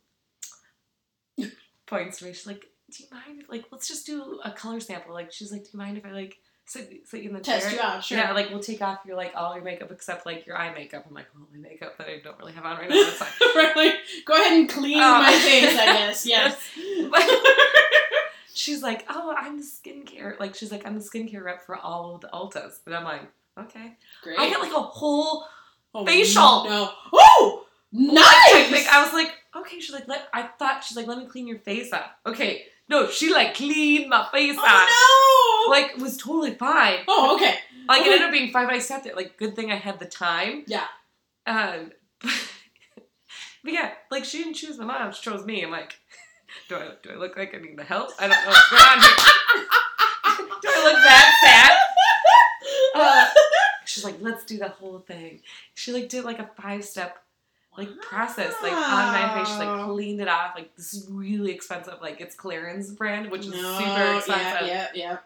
Points to me. She's like, "Do you mind? Like, let's just do a color sample." Like, she's like, "Do you mind if I like sit, sit in the Test chair?" you out, sure. Yeah, like we'll take off your like all your makeup except like your eye makeup. I'm like, well, my makeup that I don't really have on right now. That's fine. right, like, go ahead and clean Oh. my face, I guess. Yes. She's like, oh, I'm the skincare. Like she's like, I'm the skincare rep for all of the Ultas, and I'm like, okay. Great. I get like a whole oh, facial. No. Oh, nice. Like, I was like, okay. She's like, let. I thought she's like, let me clean your face up. Okay, no, she like cleaned my face up. oh no. Like it was totally fine. oh, okay. Like it ended up being fine, but I sat there. Like good thing I had the time. Yeah. Um, but yeah, like she didn't choose my mom; she chose me. I'm like, do I do I look like I need the help? I don't know what's going on here. do I look? Uh, she's like, let's do the whole thing. She like did like a five step like process like on my face. She like cleaned it off. Like this is really expensive. Like it's Clarins brand, which is No, super expensive. Yeah, yeah, yeah.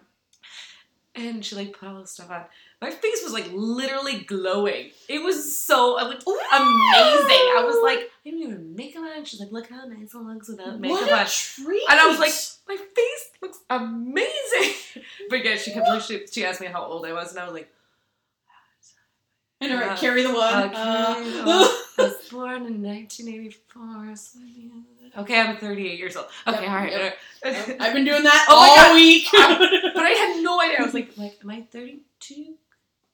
And she like put all this stuff on. My face was like literally glowing. It was so uh, I looked amazing. I was like, I didn't even make makeup on. She's like, look how nice it looks without makeup what a on. treat. And I was like, my face looks amazing. but yeah, she kept she, she asked me how old I was, and I was like, I know, right? uh, Carry the one. uh, Uh, carry one. I was born in 1984. So okay, I'm 38 years old. Okay, Yep, all right. yep. all right. I've been doing that Oh all week. but I had no idea. I was like, like, am I 32?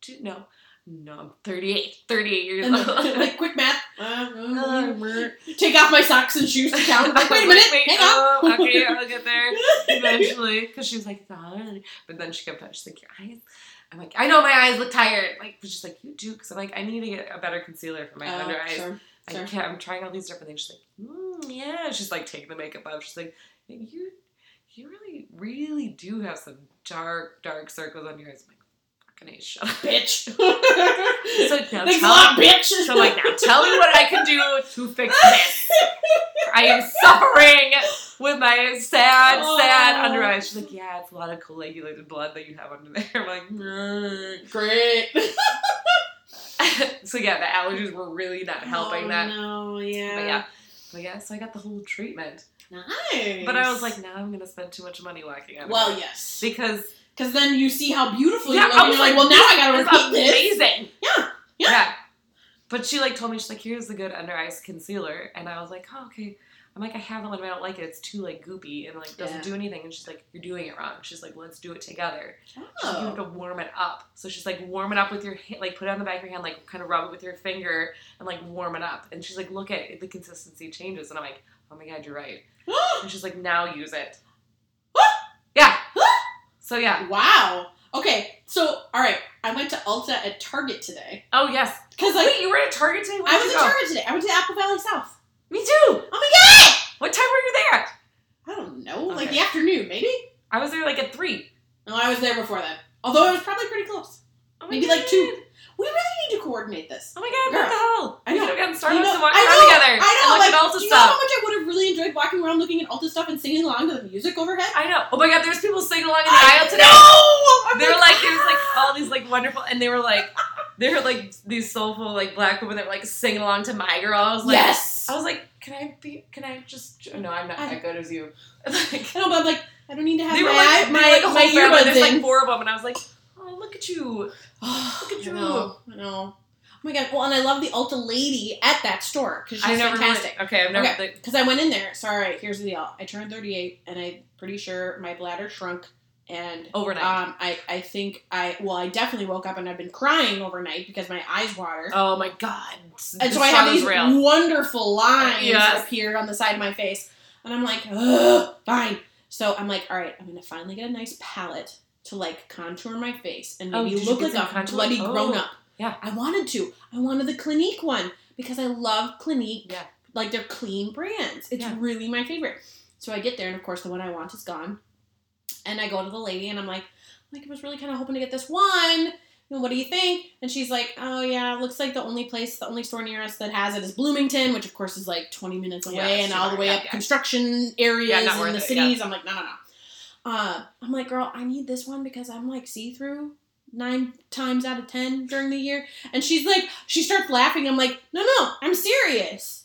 Two? No. No, I'm 38. 38 years old. like quick math. Uh, Take off my socks and shoes to count. Like, wait a minute. wait, hang oh, on. okay, I'll get there eventually. Because she was like, but then she kept touching, she's like, your eyes. I'm like, I know my eyes look tired. Like, but she's like, you do, because I'm like, I need to get a better concealer for my Uh, under eyes. sure, I sure. can't. I'm trying all these different things. She's like, mm, yeah. She's like taking the makeup off. She's like, you, you really, really do have some dark, dark circles on your eyes. I'm fucking a, shut up. bitch. So now Thanks tell lot, me- bitch. So like, now tell me what I can do to fix this. I am suffering with my sad, sad Oh. under eyes. She's like, yeah, it's a lot of coagulated blood that you have under there. I'm like, mm. Great. so yeah, the allergies were really not helping oh, that. No, yeah. But yeah, but yeah, so I got the whole treatment. Nice. But I was like, now I'm gonna spend too much money walking out. well, yes. because Because then you see how beautiful Yeah, you look, I and was you're like, like, well, now I gotta repeat this. amazing. Yeah, yeah. But she like told me she's like, here's the good under eyes concealer, and I was like, oh okay. I'm like, I have that one, but I don't like it. It's too like goopy and like doesn't Yeah. do anything. And she's like, you're doing it wrong. She's like, let's do it together. She's like, you have Oh. to warm it up. So she's like, warm it up with your hand, like put it on the back of your hand, like kind of rub it with your finger and like warm it up. And she's like, look at it, the consistency changes. And I'm like, oh my god, you're right. And she's like, now use it. So yeah. wow. Okay, so all right, I went to Ulta at Target today Oh yes. because like Wait, you were at Target today? Where'd I was at go? Target today. I went to Apple Valley South. Me too. Oh my god! What time were you there? I don't know, like the afternoon, maybe. I was there like at three. No, I was there before then. Although it was probably pretty close. Oh my Maybe God. like two. We really need to coordinate this. Oh my god, Girl, what the hell? I know. could have gotten You Starbucks know- and walked around together. I know, and like, at Ulta you know how much I would have really enjoyed walking around looking at Ulta stuff and singing along to the music overhead? I know. Oh my god, there was people singing along in the I aisle today. I'm They were like, there was like ah! all these like wonderful, and they were like, they were like these soulful like black women that were like singing along to My Girl. I was like, yes! I was like, can I be? Can I just? No, I'm not I- that good as you. like, I know, but I'm like, I don't need to have they were my, like, my, they like my earbuds There's like four of them, and I was like, oh look at you. Look at you. I know. I know. Oh my god. Well, and I love the Ulta lady at that store because I she's never fantastic. Really, okay, I've never. Okay. Because I went in there. Sorry, right, here's the deal. I turned 38, and I'm pretty sure my bladder shrunk. And overnight. um, I, I think I, well, I definitely woke up and I've been crying overnight because my eyes water. oh my god. and so I have these real. wonderful lines Yes. appeared on the side of my face. And I'm like, ugh, fine. So I'm like, all right, I'm going to finally get a nice palette to like contour my face and Oh, maybe you look like a contour? bloody Oh. grown up. Yeah. I wanted to. I wanted the Clinique one because I love Clinique. Yeah. Like they're clean brands. It's Yeah. really my favorite. So I get there and of course the one I want is gone. And I go to the lady and I'm like, like I was really kind of hoping to get this one. You know, what do you think? And she's like, oh yeah, looks like the only place, the only store near us that has it is Bloomington, which of course is like 20 minutes away Yeah, and all the way yeah, up construction areas in the it, cities. I'm like, no, no, no. Uh, I'm like, girl, I need this one because I'm like see through nine times out of ten during the year. And she's like, she starts laughing. I'm like, no, no, I'm serious.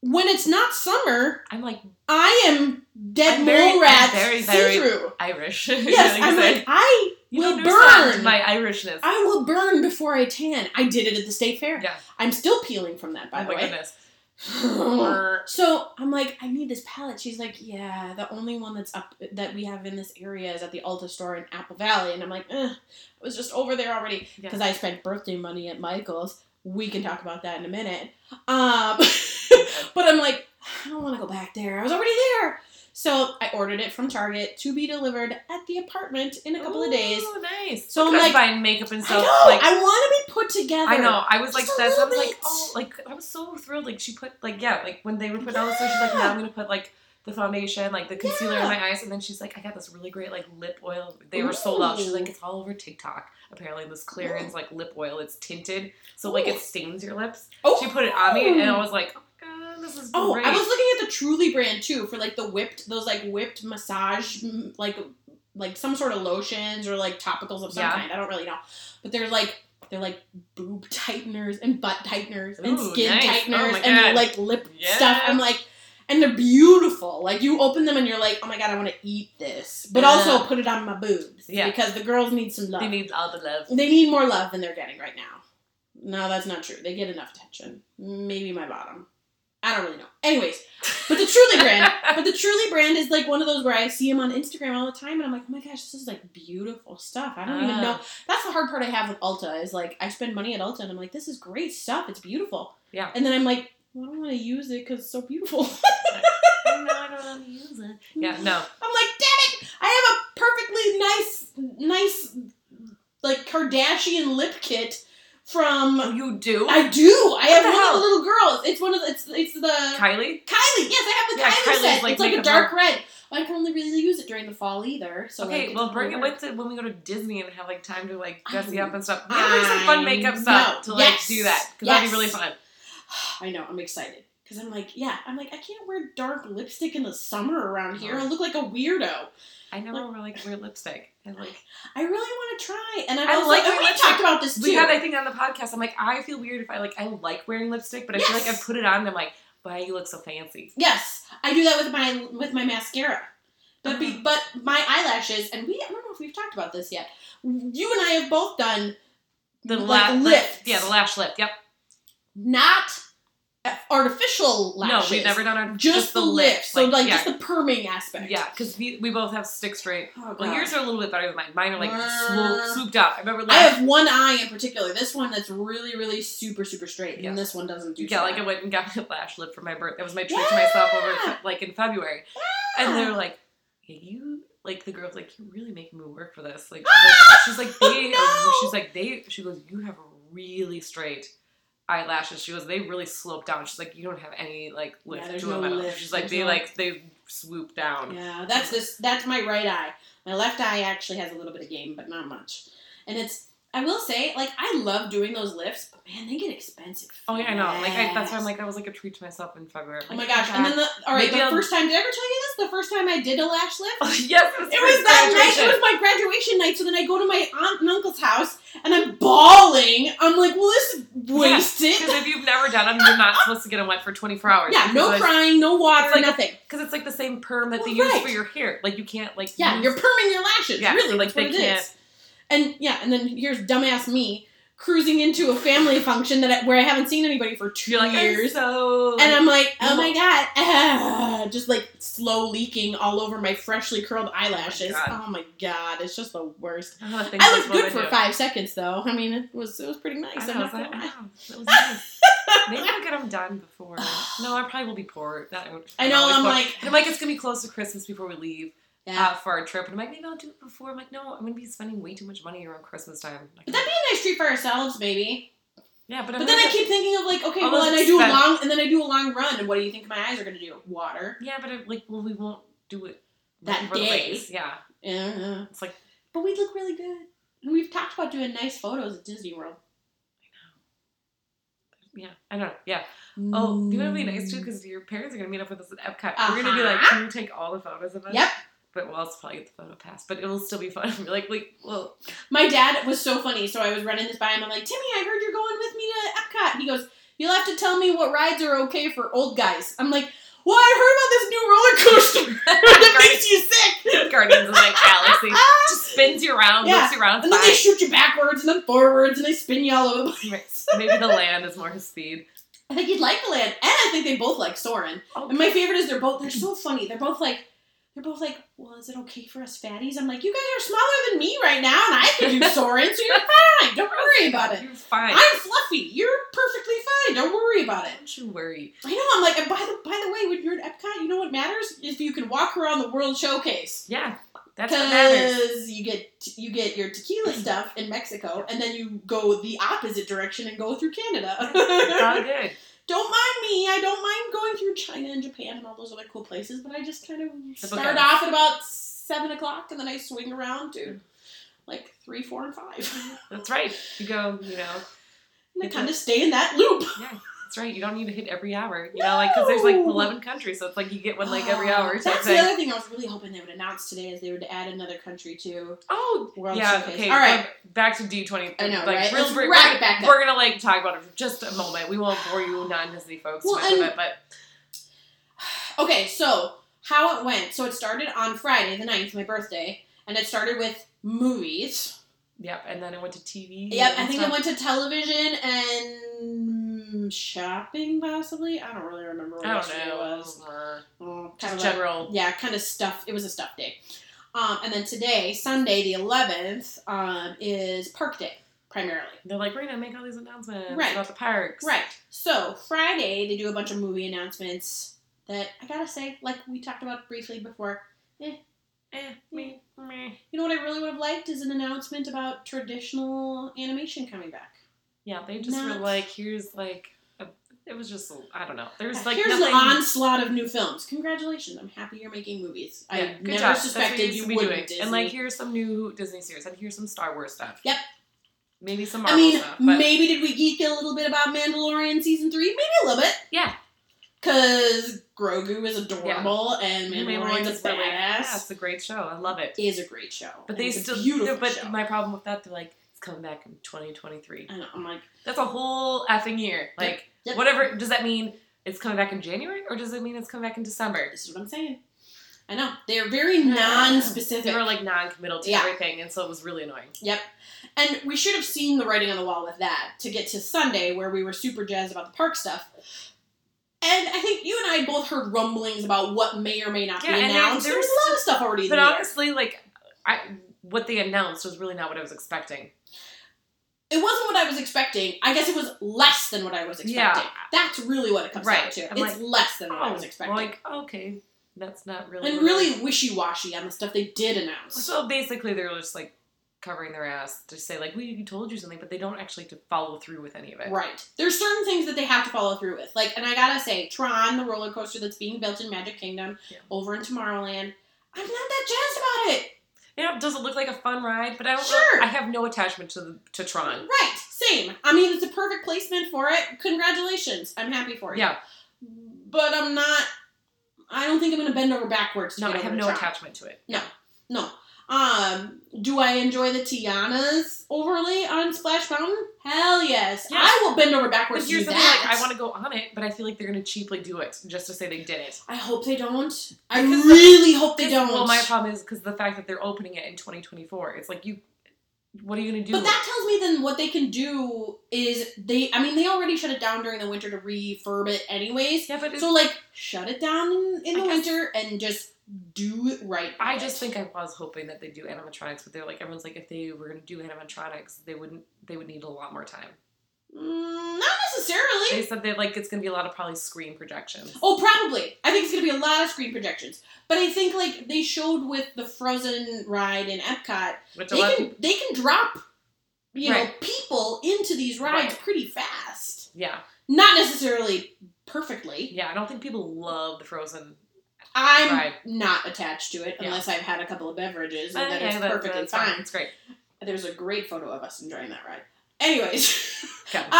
When it's not summer, I'm like I am dead I'm very- mole very, see-through. Irish. Yes, I'm like, I you will burn. my Irishness. I will burn before I tan. I did it at the state fair. Yeah. I'm still peeling from that, by oh the my way. goodness. so I'm like, I need this palette. She's like, yeah, the only one that's up that we have in this area is at the Ulta store in Apple Valley. And I'm like, I was just over there already because I spent birthday money at Michael's. We can talk about that in a minute. Um, but I'm like, I don't want to go back there. I was already there. So I ordered it from Target to be delivered at the apartment in a couple of days. Oh, nice. So I'm like- buying makeup and stuff. I know. Like I want to be put together. I know. I was like, Just that's. I was like, oh, like I was so thrilled. Like she put, like yeah, like when they were putting all this stuff, she's like, now I'm gonna put like the foundation, like the concealer in my eyes, and then she's like, I got this really great like lip oil. They were sold out. She's like, it's all over TikTok. Apparently, this Clarins like lip oil. It's tinted, so like it stains your lips. Oh, She put it on me, and I was like, oh this is Oh, great. I was looking at the Truly brand too for like the whipped, those like whipped massage, mm, like like some sort of lotions or like topicals of some Yeah. kind. I don't really know, but they're like they're like boob tighteners and butt tighteners and Ooh, skin nice. Oh tighteners my and like lip stuff. I'm like, and they're beautiful. Like you open them and you're like, oh my god, I want to eat this, but Yeah. also put it on my boobs. Yeah. because the girls need some love. They need all the love. They need more love than they're getting right now. No, that's not true. They get enough attention. Maybe my bottom. I don't really know. Anyways, but the Truly brand, but the Truly brand is like one of those where I see them on Instagram all the time, and I'm like, oh my gosh, this is like beautiful stuff. I don't even Ah. know. That's the hard part I have with Ulta is like I spend money at Ulta, and I'm like, this is great stuff. It's beautiful. Yeah. And then I'm like, well, I don't want to use it because it's so beautiful. I. I don't how to use it. Yeah. No. I'm like, damn it! I have a perfectly nice, nice, like Kardashian lip kit from. Oh, you do. I do. I have one of the little girls. It's one of the. It's it's the Kylie. Kylie. Yes, I have the Yeah, Kylie Kylie's, set. like, it's like a dark red. I can only really use it during the fall either. So okay, like, well, bring it with it when we go to Disney and have like time to like dress you up and stuff. We bring some fun makeup stuff know. to like Yes. do that because that'd be really fun. I know. I'm excited because I'm like, yeah. I'm like, I can't wear dark lipstick in the summer around here. I look like a weirdo. I never wear like wear lipstick and like I really want to try, and I've I also, like and we lipstick. talked about this too. we had I think on the podcast. I'm like I feel weird if I like I like wearing lipstick, but I feel like I put it on and I'm like, why you look so fancy? Yes, I do that with my with my mascara. But be, Uh-huh. but my eyelashes and we I don't know if we've talked about this yet. You and I have both done The Like la- lifts. yeah, the lash lift. Yep. not artificial lashes. No, we've never done our just, the lips. So like yeah, just the perming aspect. yeah, because we, we both have stick straight. Oh, Well, yours are a little bit better than mine. Mine are like Uh, swoop, swooped up. I remember I have one eye in particular. This one that's really, really super, super straight, Yeah. and this one doesn't do. Yeah, so like I went and got a lash lift for my birthday. That was my treat to myself over like in February. And they're like, hey, you like the girl's like, you're really making me work for this. Like she's like, she's like they No. she's like they she goes, You have really straight eyelashes. She goes, they really slope down. She's like, you don't have any like lift there's to no them lift. She's like, There's they no- like they swoop down. Yeah, that's this. That's my right eye. My left eye actually has a little bit of game, but not much. And it's. I will say, like, I love doing those lifts, but man, they get expensive. Oh yeah, I know. Like I, that's why I'm like that was like a treat to myself in February. Oh my gosh! And then the all right, the I'll- first time. Did I ever tell you this? The first time I did a lash lift. Oh, yes, it was, It was that night. It was my graduation night. So then I go to my aunt and uncle's house, and I'm bawling. I'm like, "Well, this is wasted." Because if you've never done them, you're not supposed to get them wet for 24 hours. Yeah, no crying, no water, like nothing. Because it's like the same perm that they use right. for your hair. Like you can't like. Yeah, use- you're perming your lashes. Yeah, really, so, like, they can't- is. And yeah, and then here's dumbass me cruising into a family function that I, where I haven't seen anybody for 2 like years. I'm so. and I'm like, oh my god, ah, just like slow leaking all over my freshly curled eyelashes. God. Oh my god, it's just the worst. I, I looked good for five seconds though. I mean, it was it was pretty nice. I know, not that, gonna I know. Was nice. Maybe I'll get them done before. No, I probably will be poor. That, I know. I'm poor. like, I'm like, it's gonna be close to Christmas before we leave yeah. uh, for a trip. And I'm like, maybe I'll do it before. I'm like, no, I'm gonna be spending way too much money around Christmas time. Like, But that'd be a nice treat for ourselves, maybe. yeah, but, But then I keep thinking of like, okay, well, those and I do a long, and then I do a long run, and what do you think my eyes are gonna do? Water. Yeah, but it, like, well, we won't do it that day. Yeah. Yeah. It's like But we'd look really good. And we've talked about doing nice photos at Disney World. I know. Yeah. I don't know. Yeah. Oh, you know what'd be nice Mm. too? Because your parents are gonna meet up with us at Epcot. We're gonna be like, Uh-huh. can you take all the photos of us? Yep. But we'll also probably get the photo pass. But it will still be fun. We're like, wait, well, My dad was so funny. So I was running this by him. I'm like, Timmy, I heard you're going with me to Epcot. He goes, You'll have to tell me what rides are okay for old guys. I'm like, Well, I heard about this new roller coaster that makes you sick. Guardians of the Galaxy just spins you around, Yeah. loops you around. And then they shoot you backwards and then forwards and they spin you all over the place. Maybe the land is more his speed. I think he'd like the land, and I think they both like Soarin'. Oh, And my favorite is they're both they're so funny. They're both like they're both like, well, is it okay for us fatties? I'm like, you guys are smaller than me right now, and I can do Soarin', so you're fine. Don't worry about it. You're fine. I'm fluffy. You're perfectly fine. Don't worry about it. Don't you worry. I know. I'm like, and by the by the way, when you're at Epcot, you know what matters? If you can walk around the World Showcase. Yeah, that's what matters. You get you get your tequila stuff in Mexico, and then you go the opposite direction and go through Canada. It's all good. Don't mind me. I don't mind going through China and Japan and all those other cool places, but I just kind of start off at about seven o'clock and then I swing around to like three, four, and five. That's right. You go, you know, and I kind of stay in that loop. that's right. You don't need to hit every hour. You know, like, because there's like 11 countries, so it's like you get one like every hour That's the thing. other thing I was really hoping they would announce today is they would add another country to Oh, World yeah. Showcase. Okay. All right. Back to D20. I know, like, right? Real, Let's we're, we're, it back we're gonna like talk about it for just a moment. We won't bore you non-Disney folks Well, with it, but Okay, so how it went. So it started on Friday the 9th, my birthday, and it started with movies. yep. And then it went to TV. Yep, I think stuff. it went to television and shopping, possibly. I don't really remember what I don't yesterday know. was. Uh, Oh, kind of like- general. yeah, kind of stuff. It was a stuff day. Um, and then today, Sunday the 11th, um, is Park Day, primarily. They're like, we're gonna make all these announcements Right. about the parks. Right. So Friday they do a bunch of movie announcements that I gotta say, like we talked about briefly before. Eh, me, meh. You know what I really would have liked is an announcement about traditional animation coming back. Yeah, they just Not- were like, here's like, a, it was just, I don't know. There's like Here's nothing. an onslaught of new films. Congratulations! I'm happy you're making movies. Yeah, I good never job. Suspected you should wouldn't. doing. Disney. And like, here's some new Disney series, and here's some Star Wars stuff. Yep. Maybe some I mean, stuff. But maybe did we geek a little bit about Mandalorian season three? Maybe a little bit. yeah, Cause Grogu is adorable and Mandalorian's a is really- yeah, it's a great show. I love it. it. Is a great show. But and they still, beautiful but show. my problem with that, they're like, it's coming back in 2023. I know, I'm like, That's a whole effing year. Like, Yep. whatever. Does that mean it's coming back in January, or does it mean it's coming back in December? this is what I'm saying. I know they're very non-specific. They were like non-committal to Yeah. everything, and so it was really annoying. Yep. And we should have seen the writing on the wall with that to get to Sunday where we were super jazzed about the park stuff. And I think you and I both heard rumblings about what may or may not Yeah, be announced. there- There was a lot of stuff already But honestly, like, I what they announced was really not what I was expecting. It wasn't what I was expecting. I guess it was less than what I was expecting. Yeah. That's really what it comes Right. down to. I'm it's like, less than what I oh, was Oh, expecting. like okay, that's not really. and I- really wishy-washy on the stuff they did announce. So basically, they're just like covering their ass to say like we told you something, but they don't actually to follow through with any of it. Right. There's certain things that they have to follow through with. Like, and I gotta say, Tron, the roller coaster that's being built in Magic Kingdom Yeah. over in Tomorrowland, I'm not that jazzed about it. Yeah, does it look like a fun ride? But I don't. Sure. I have no attachment to the, to Tron. Right. Same. I mean, it's a perfect placement for it. Congratulations. I'm happy for you. Yeah. But I'm not. I don't think I'm gonna bend over backwards. To No, I have no Tron. attachment to it. No. No. Um, do I enjoy the Tiana's overlay on Splash Mountain? Hell yes. Yeah. I will bend over But backwards to do here's the thing: like, I want to go on it, but I feel like they're gonna cheaply do it just to say they did it. I hope they don't. I Because the- really hope they don't. Well, my problem is because the fact that they're opening it in 2024. It's like you. What are you gonna do? But that tells me then what they can do is they. I mean, they already shut it down during the winter to refurb it, anyways. yeah, but So like, shut it down in, in the guess- winter and just do it right. I just think I was hoping that they do animatronics, but they're like everyone's like if they were gonna do animatronics, they wouldn't. They would need a lot more time. Mm, not necessarily. They said that like it's gonna be a lot of probably screen projections. Oh, probably. I think it's gonna be a lot of screen projections. But I think like they showed with the Frozen ride in Epcot, Which they can they can drop, you know, people into these rides Right. pretty fast. Yeah, Not necessarily perfectly. yeah. I don't think people love the Frozen I'm Right. not attached to it Yeah. unless I've had a couple of beverages, and Uh, then yeah, it's perfectly that's fine. It's great. There's a great photo of us enjoying that ride. Anyways, Okay. um,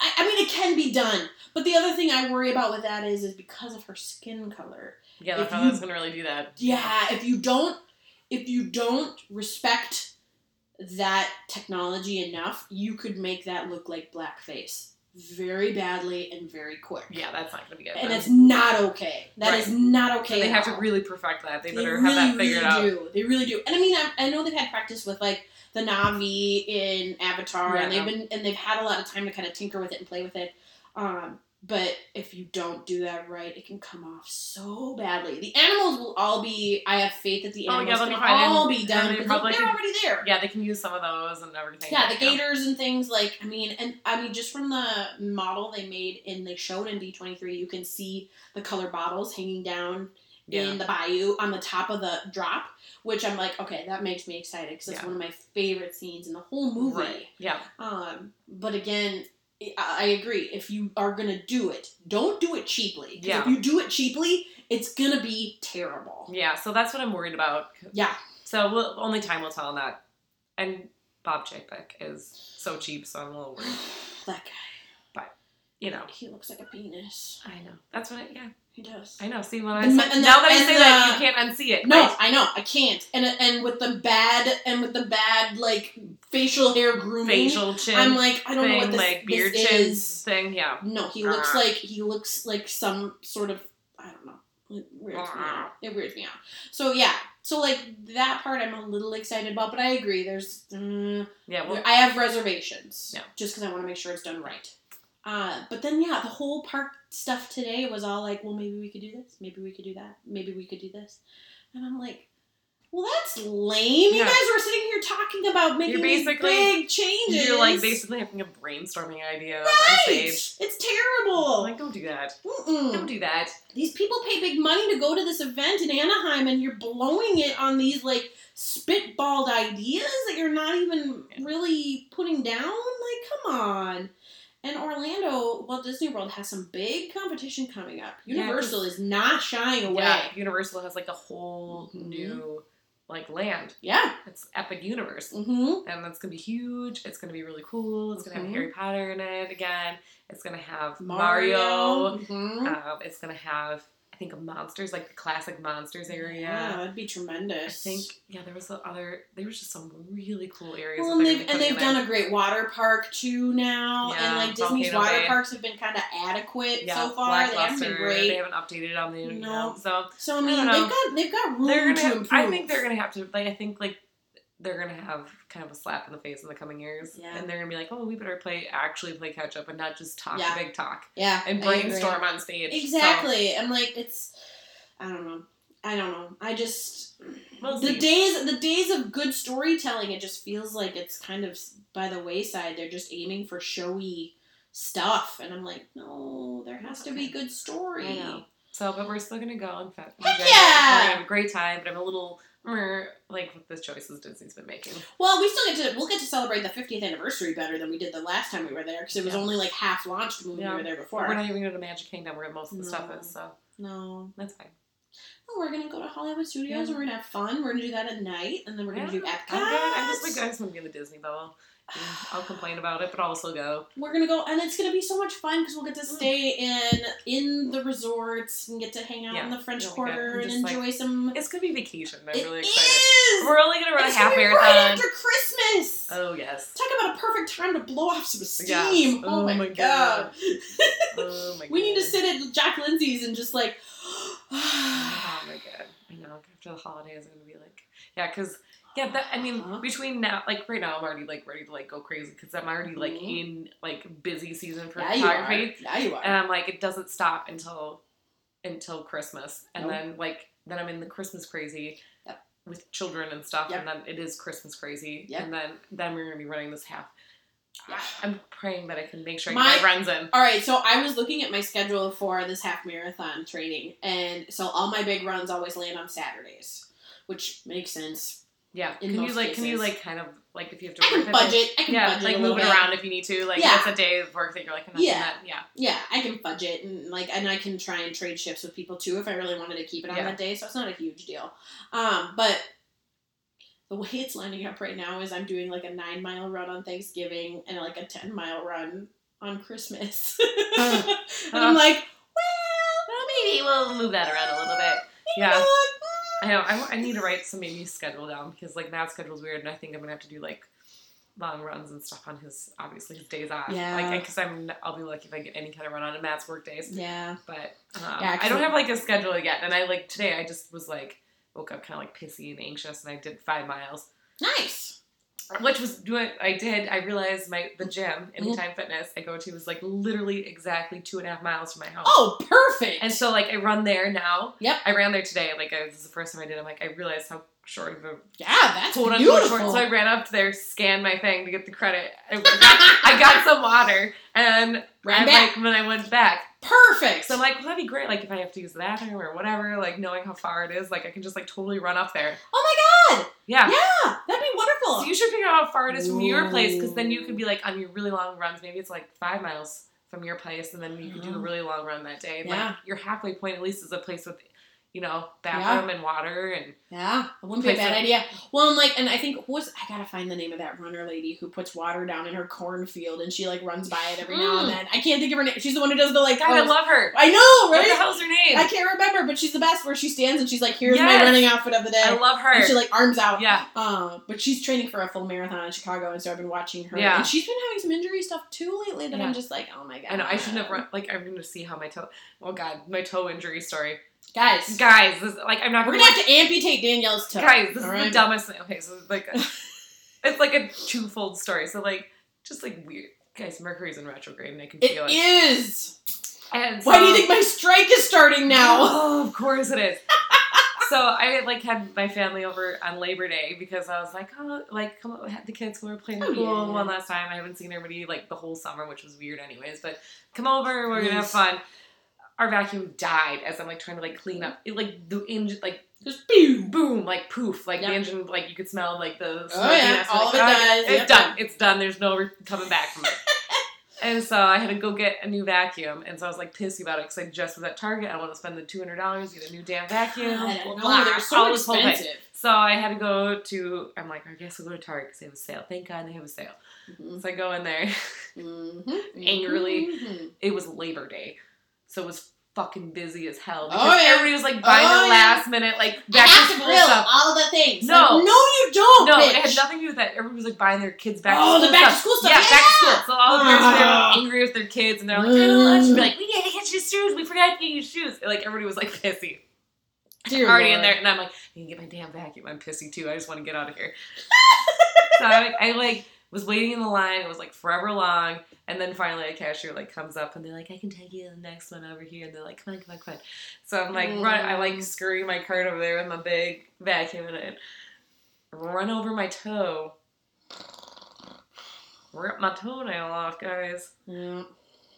I, I mean, it can be done, but the other thing I worry about with that is, is because of her skin color. Yeah, if that's how that's gonna really do that. Yeah, if you don't, if you don't respect that technology enough, you could make that look like blackface very badly and very quick. Yeah, that's not gonna be good. And it's not okay. That is Right. not okay. they at have to really perfect that. They They better really, have that figured really out. do. They really do. And I mean, I, I know they've had practice with like the Na'vi in Avatar, and they've been and they've had a lot of time to kind of tinker with it and play with it. Um, but if you don't do that right, it can come off so badly. The animals will all be. I have faith that the Oh, yeah, animals can all And- be done they because they're can- already there. Yeah, they can use some of those and everything. Yeah, the gators and things like I mean, and I mean, just from the model they made and they showed in D twenty three, you can see the color bottles hanging down Yeah. in the bayou on the top of the drop, which I'm like, okay, that makes me excited because it's Yeah. one of my favorite scenes in the whole movie. Right. Yeah. Um, but again, I I agree. If you are gonna do it, don't do it cheaply. Yeah. If you do it cheaply, it's gonna be terrible. Yeah. So that's what I'm worried about. Yeah. So we'll, only time will tell on that. And Bob Chapek is so cheap, so I'm a little worried. that guy. But you know. He looks like a penis. I know. That's what. I, yeah. He does. I know. See when I And said, and now the- that I and say that, you can't unsee it. No, right? I know, I can't. And and with the bad and with the bad like facial hair grooming, facial chin. I'm like, I don't know thing, what this, like beard this chin is. thing. Yeah. No, he looks Ah. like he looks like some sort of I don't know. It weirds me Ah. out. It weirds me out. So yeah, so like that part I'm a little excited about, but I agree. There's mm, Yeah. Well, I have reservations. Yeah. Just because I want to make sure it's done right. Uh, but then yeah, the whole park stuff today was all like, well, maybe we could do this, maybe we could do that, maybe we could do this, and I'm like. Well, that's lame. You Yeah. guys were sitting here talking about making You're these basically- big changes. you're like basically having a brainstorming idea right. stage. It's terrible. Like, don't do that. Mm-mm. Don't do that. These people pay big money to go to this event in Anaheim, and you're blowing it on these like spitballed ideas that you're not even Yeah. really putting down. Like, come on. And Orlando, Walt Disney World has some big competition coming up. Yeah, Universal is not shying away. Yeah. Universal has like a whole Mhm. new like land. Yeah. It's Epic Universe. Mm-hmm. and that's gonna be huge. It's gonna be really cool. It's gonna have Harry Potter in it again. It's gonna have Mario. Mario. Mhm. Um, it's gonna have think monsters like the classic monsters area. Yeah, that'd be tremendous. I think yeah, there was the other. There was just some really cool areas. Well, and they've and they've putting in done a great water park too now, Yeah, and like Disney's water Bay. parks have been kind of adequate there. so yeah, far. They haven't been great. They haven't updated on the you No. know, so So I I mean, don't they've got they've got room to Have, improve. I think they're gonna have to. Like I think like they're gonna have kind of a slap in the face in the coming years, Yeah. and they're gonna be like, oh, we better play actually play catch up and not just talk Yeah. big talk yeah, and brainstorm on stage. So- Exactly. I'm like it's. I don't know. I don't know. I just We'll the see. days the days of good storytelling. It just feels like it's kind of by the wayside. They're just aiming for showy stuff, and I'm like, no, there has That's to be good story. So, but we're still gonna go and. Heck We're gonna have a great time, but I'm a little like with the choices Disney's been making. Well, we still get to we'll get to celebrate the 50th anniversary better than we did the last time we were there because it was Yeah. only like half launched when Yeah. we were there before. We're not even going to Magic Kingdom where most of the stuff is, so no, that's fine. no, we're gonna go to Hollywood Studios Yeah. and we're gonna have fun. We're gonna do that at night, and then we're gonna do Epcot. I'm good. I'm just like I just want to be in the Disney bubble. I'll complain about it, but I'll also go. We're gonna go, and it's gonna be so much fun because we'll get to stay in in the resorts and get to hang out Yeah, in the French really. Quarter and just, like, enjoy some. It's gonna be vacation. I'm It really is! excited. We're only gonna run It's a half marathon. right after Christmas. oh yes. Talk about a perfect time to blow off some steam. Oh, Oh my my god. Oh my. we need to sit at Jock Lindsey's and just like. Oh my god. I know. After the holidays, I'm gonna be like, yeah, because yeah, that I mean, Uh-huh. between now, like right now, I'm already like ready to like go crazy because I'm already like Mhm. in like busy season for yeah, you are. photography, Yeah, you are. and I'm like, it doesn't stop until until Christmas, and Nope. then like then I'm in the Christmas crazy. Yep. With children and stuff, Yep. and then it is Christmas crazy, Yep. and then then we're gonna be running this half. Yeah. I'm praying that I can make sure My- get my runs in. All right, so I was looking at my schedule for this half marathon training, and so all my big runs always land on Saturdays, which makes sense. Yeah. can you like can you like kind of like if you have to I can work day- budget. I can Yeah, budget like move it bit. around if you need to. Like Yeah. that's a day of work that you're like, I'm not Yeah. that. Yeah. Yeah, I can budget and like, and I can try and trade shifts with people too if I really wanted to keep it on Yeah. that day. So it's not a huge deal. Um, but the way it's lining up right now is I'm doing like a nine mile run on Thanksgiving and like a ten mile run on Christmas, and I'm like, well, Well, maybe we'll move that around a little bit. Yeah. know? I know. I, I need to write some maybe schedule down because like Matt's schedule's weird, and I think I'm gonna have to do like long runs and stuff on his obviously his days off. Yeah. Like because I'm I'll be lucky if I get any kind of run on Matt's work days. Yeah. But um, Yeah, I don't have like a schedule yet. And I like today I just was like woke up kind of like pissy and anxious, and I did five miles. Nice. Which was doing I did I realized my the gym Mm-hmm. Anytime Fitness I go to was like literally exactly two and a half miles from my house. Oh, perfect. And so like I run there now. Yep. I ran there today. Like I, this is the first time I did. I'm like I realized how short of a yeah, that's quote unquote short. So I ran up there, scanned my thing to get the credit. I, got, I got some water and Ran back. like when I went back. perfect. So I'm like, well, that'd be great. Like if I have to use the bathroom or whatever, like knowing how far it is, like I can just like totally run up there. oh my god. Yeah. Yeah, that'd be wonderful. So you should figure out how far it is from your place, because then you mm. could be like on your really long runs. Maybe it's like five miles from your place, and then you could do a mm-hmm. really long run that day. Yeah. Like your halfway point at least is a place with, you know, bathroom and water and Yeah, it wouldn't be a bad it- idea. Well, and like, and I think who was I gotta find the name of that runner lady who puts water down in her cornfield and she like runs by it every now and Mm. then. I can't think of her name. She's the one who does the like. God, I oh, love her. I know, right? What the hell's her name? I can't remember, but she's the best. Where she stands and she's like, "Here's my running outfit of the day," I love her. and she like arms out. yeah, Uh, but she's training for a full marathon in Chicago, and so I've been watching her. Yeah. And she's been having some injury stuff too lately that Yeah. I'm just like, oh my god. I know. I shouldn't have run. Like I'm to see how my toe. Oh God, my toe injury story. Guys, Guys, this, like I'm not we're gonna. gonna have to amputate Danielle's toe. Guys, this is all the right? dumbest thing. Okay, so it's like it's like a twofold story. So like just like weird. Guys, Mercury's in retrograde, and I can feel It it. is. And Why do you think my strike is starting now? Oh, of course it is. so I like had my family over on Labor Day because I was like, oh, like come on, had the kids who were playing Oh, pool yeah. one last time. I haven't seen everybody like the whole summer, which was weird, anyways. But come over, we're gonna have fun. Our vacuum died as I'm like trying to like clean up. It like the engine like Just pew. boom, like poof, like Yep. the engine like you could smell like the Oh, yeah, all Like, of it oh, dies, It's yep. done. It's done. There's no re- coming back from it. And so I had to go get a new vacuum, and so I was like pissy about it because I just was at Target. I want to spend the two hundred dollars get a new damn vacuum. God, blah, they're so all expensive. So I had to go to. I'm like, I guess I'll go to Target because they have a sale. Thank God they have a sale. Mhm. So I go in there. Mhm. Angrily. Mhm. It was Labor Day, so it was fucking busy as hell. Oh, because yeah. Everybody was like buying Oh, the yeah. last minute like back to to school stuff. all the things. No. Like, no, you don't. No, bitch. it had nothing to do with that. Everybody was like buying their kids back Oh, to the school back to stuff. school stuff. Yeah, back to school. So all the parents were Ah. angry with their kids, and they're like, "Kind of lunch." And be like, "We gotta get you shoes. We forgot to get you shoes." And, like everybody was like pissy, Dear already in there, and I'm like, "I can get my damn vacuum. I'm pissy too. I just want to get out of here." so I, I like was waiting in the line. It was like forever long, and then finally a cashier like comes up and they're like, "I can take you to the next one over here." And they're like, "Come on, come on, come on." So I'm like, run. I like Mm. scurry my cart over there with my big vacuum in it, run over my toe. Rip my toenail off, guys. Yeah,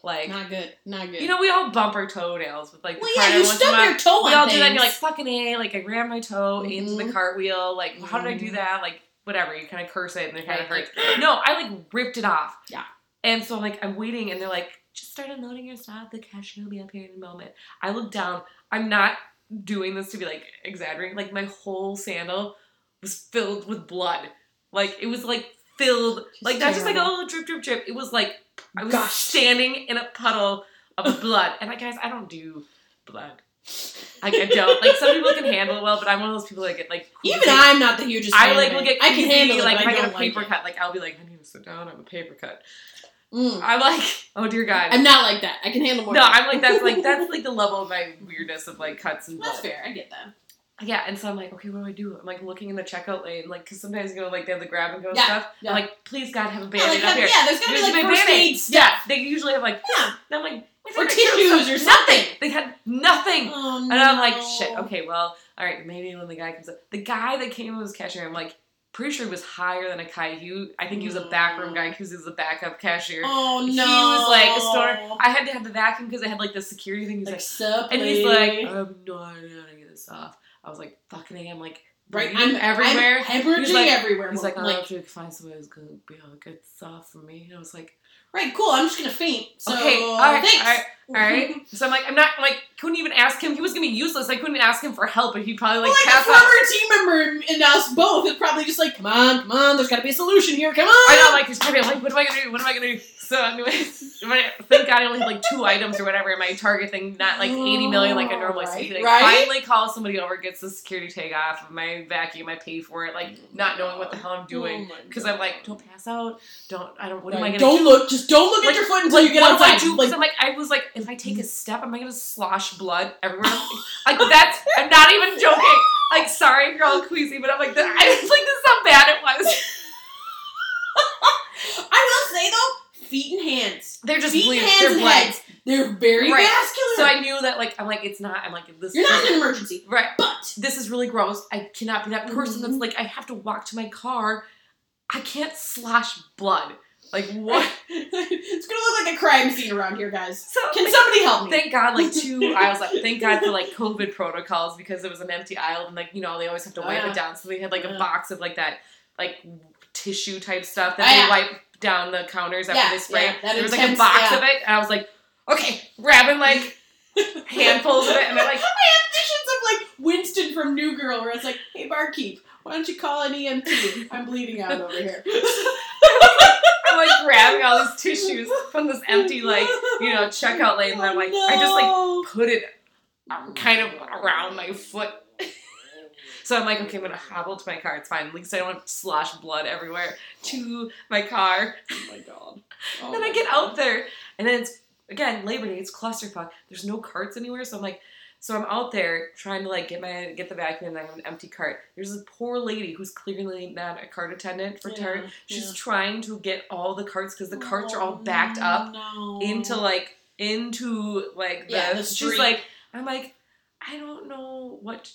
Like, not good. Not good. you know, we all bump our toenails with like well, yeah, you every once in a stub your toe We all do that, and you're like, fucking A, like, I ran my toe into the Mhm. cartwheel. Like, how did I do Mhm. that? Like, whatever. You kind of curse it and it kind of hurts. no, I like ripped it off. Yeah. And so, like, I'm waiting, and they're like, just start unloading your stuff. The cashier will be up here in a moment. I look down. I'm not doing this to be like exaggerating. Like, my whole sandal was filled with blood. Like, it was like filled, Just like, not just like a little drip, drip, drip. It was like, I was Gushed. standing in a puddle of blood. And, like, guys, I don't do blood. Like, I don't. Like, some people can handle it well, but I'm one of those people that get, like, Even. I'm not the hugest. I like will get I can handle it. like if I I get a don't like paper cut, like I'll be like, I need to sit down, I have a paper cut. Mm. I'm like, oh dear God. I'm not like that. I can handle more. no, I'm like that's like that's like the level of my weirdness of like cuts and blood. That's fair. I get that. Yeah, and so I'm like, okay, what do I do? I'm like looking in the checkout lane, like because sometimes you know like they have the grab and go Yeah, stuff. yeah. I'm like, please God, have a Yeah, band-aid like, up have- here. yeah, there's gotta be like first aid stuff. Yeah, they usually have like, Yeah. and I'm like, Or "Where's the tissues or something. They had nothing. Oh, And I'm like, shit, okay, well, all right, maybe when the guy comes up. The guy that came was cashier, I'm like, pretty sure he was higher than a kite. He, I think he was a backroom guy mm. because he was a backup cashier. Oh no. He was like a stoner. I had to have the vacuum because I had like the security thing. He's like, like, sup, and he's like, lady? I have no idea how to get this off. I was like, fucking. I'm like, Right, bleeding everywhere. I'm hemorrhaging like- everywhere. He's like, I don't like, know if you can find somebody who's gonna be able to get soft for me. And I was like, right, cool. I'm just gonna faint. So okay, all right, thanks. all right, all right. So I'm like, I'm not like, couldn't even ask him. He was gonna be useless. I couldn't ask him for help, but he'd probably like, Well, like pass out. former team member and us both is probably just like, come on, come on, there's got to be a solution here, come on. I know, like, he's probably like, what am I gonna do? What am I gonna do? So, anyways, thank God I only had like two items or whatever in my Target thing, not like 80 million like I normally Right, see. Like, right. finally call somebody over, gets the security tag off of my vacuum, I pay for it, like, not knowing what the hell I'm oh doing. Oh Because I'm like, don't pass out, don't, I don't, what am I gonna don't do? look, just don't look Like- at your foot until Like, you get outside. do I do? Like, I'm like, I was like, if I take a step, am I gonna slosh blood everywhere? like that's, I'm not even joking. Like, sorry if you're all queasy, but I'm like, this, I was like, this is how bad it was. I will say though, feet and hands, They're just feet, bleeding. hands, They're and heads, they're very Right. vascular. So I knew that, like, I'm like, it's not. I'm like, this. You're not in an emergency, right. but This is really gross. I cannot be that person that's Mhm. like, I have to walk to my car. I can't slosh blood. Like what? it's gonna look like a crime scene around here, guys. So Can somebody help me? Thank God, like two aisles up. Thank God for like COVID protocols because it was an empty aisle and like you know they always have to Oh, wipe yeah. it down. So they had like Yeah. a box of like that like tissue type stuff that Oh, they yeah. wipe down the counters after they spray. yeah, that there was like a box of it, and I was like, okay, grabbing like handfuls of it, and they're like, I have visions of like Winston from New Girl, where it's like, "Hey barkeep, why don't you call an EMT? I'm bleeding out over here." I'm like grabbing all these tissues from this empty like you know checkout lane, and I'm like, I just like oh, put it kind of around my foot. So I'm like, okay, I'm gonna hobble to my car. It's fine. At least I don't slosh blood everywhere to my car. Oh my god. Oh then my I get God. out there, and then it's again Labor Day. It's clusterfuck. There's no carts anywhere, so I'm like, so I'm out there trying to like get my get the vacuum, and I have an empty cart. There's this poor lady who's clearly not a cart attendant for Yeah, Tart. She's yeah. trying to get all the carts because the carts are all oh, backed up Oh, no. into like into like the, Yeah, the she's like I'm like I don't know what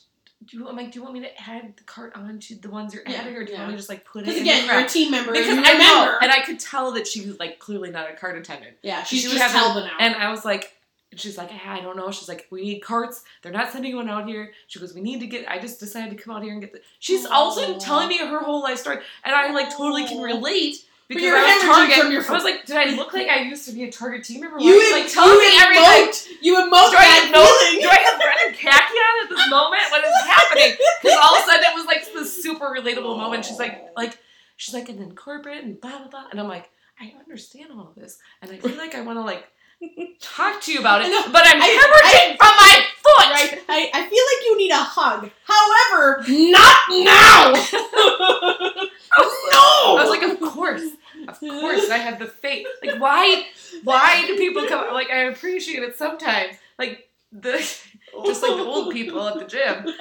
do you I'm like do you want me to add the cart onto the ones you're Yeah, adding or do you yeah. want me to just like put it Because in again, you're a team member. because I know and I could tell that she was like clearly not a cart attendant yeah, she's she just was having- helping out. and I was like she's like "Ah, I don't know she's like we need carts they're not sending one out here she goes we need to get I just decided to come out here and get the she's also Aw. telling me her whole life story and I like totally can relate because you're I was Target. from your I was like, did I look like I used to be a Target team member? You you, like me you everything? you emote Do I know? feeling. Do I have red and khaki on at this moment? What is happening? Because all of a sudden it was like this super relatable moment. She's like, like, she's like, and then corporate and blah blah blah, and I'm like, I understand all of this, and I feel like I want to like talk to you about it, but I'm I- hemorrhaging from my foot. Right. I, I feel like you need a hug. However, not now. no. I was like, of course, of course, I have the faith. Like, why, why do people come? Like, I appreciate it sometimes. Like the just like the old people at the gym.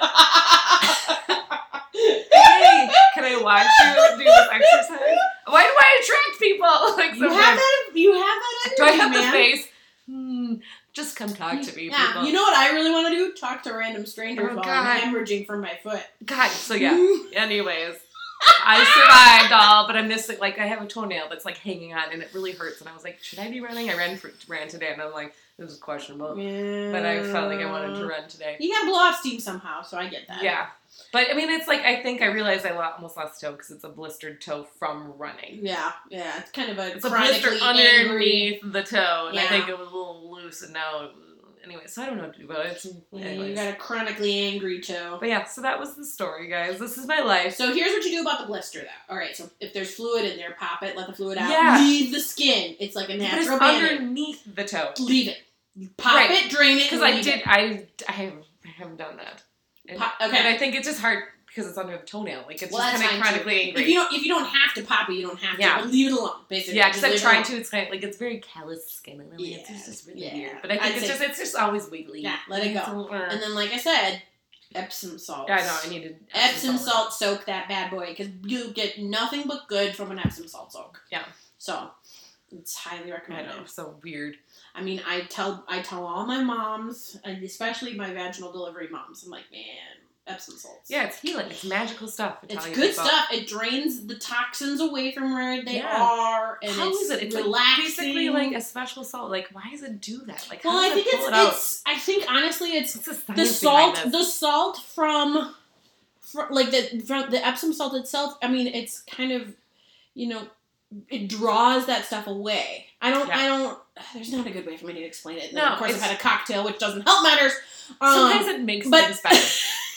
Hey, can I watch you do this exercise? Why do I attract people? Like you have sometimes. that. You have that. Do I energy, have the face? Hmm. Just come talk to me, Yeah, people. you know what I really want to do? Talk to random strangers Oh, while God. I'm hemorrhaging from my foot. God. So yeah. Anyways, I survived all, but I'm missing. Like I have a toenail that's like hanging on, and it really hurts. And I was like, should I be running? I ran for, ran today, and I'm like, this is questionable. Yeah. But I felt like I wanted to run today. You gotta blow off steam somehow, so I get that. Yeah. But I mean, it's like I think I realized I almost lost toe because it's a blistered toe from running. Yeah, yeah. It's kind of a It's a blister chronically angry. underneath the toe, and I think it was a little loose, and now, it- anyway. So I don't know what to do about it. Yeah, you got a chronically angry toe. But yeah, so that was the story, guys. This is my life. So here's what you do about the blister, though. All right, so if there's fluid in there, pop it, let the fluid out. Yeah. Leave the skin. It's like a But it's natural underneath the toe Leave it. Pop Right. it, drain it. because I did. it. I I haven't done that. Pop- okay. And I think it's just hard because it's under the toenail. Like it's Well, just kind of fine, too. chronically angry. If you don't, if you don't have to pop it, you don't have to. Yeah. But leave it alone, basically. yeah, because I'm trying to. It's kind of like it's very callous skin. And like, it's Yeah, just, just really yeah. weird. But I think I'd it's just it's just always wiggly. Yeah, let it go. And then, like I said, Epsom salt. yeah, I know. I needed Epsom salt soak that bad boy because you get nothing but good from an Epsom salt soak. Yeah. So it's highly I recommended. know. So weird. I mean, I tell I tell all my moms, and especially my vaginal delivery moms, I'm like, man, Epsom salts. Yeah, it's healing. It's magical stuff. It's good people. stuff. It drains the toxins away from where they Yeah. are, and How it's is it? It's relaxing. like basically like a special salt. Like, why does it do that? Like, how well, does I think it it's it it's. I think honestly, it's the, salt. The salt from fr- like the from the Epsom salt itself. I mean, it's kind of, you know, it draws that stuff away. I don't. I don't. There's not a good way for me to explain it. And No, of course, I've had a cocktail, which doesn't help matters. Um, Sometimes it makes but- things better.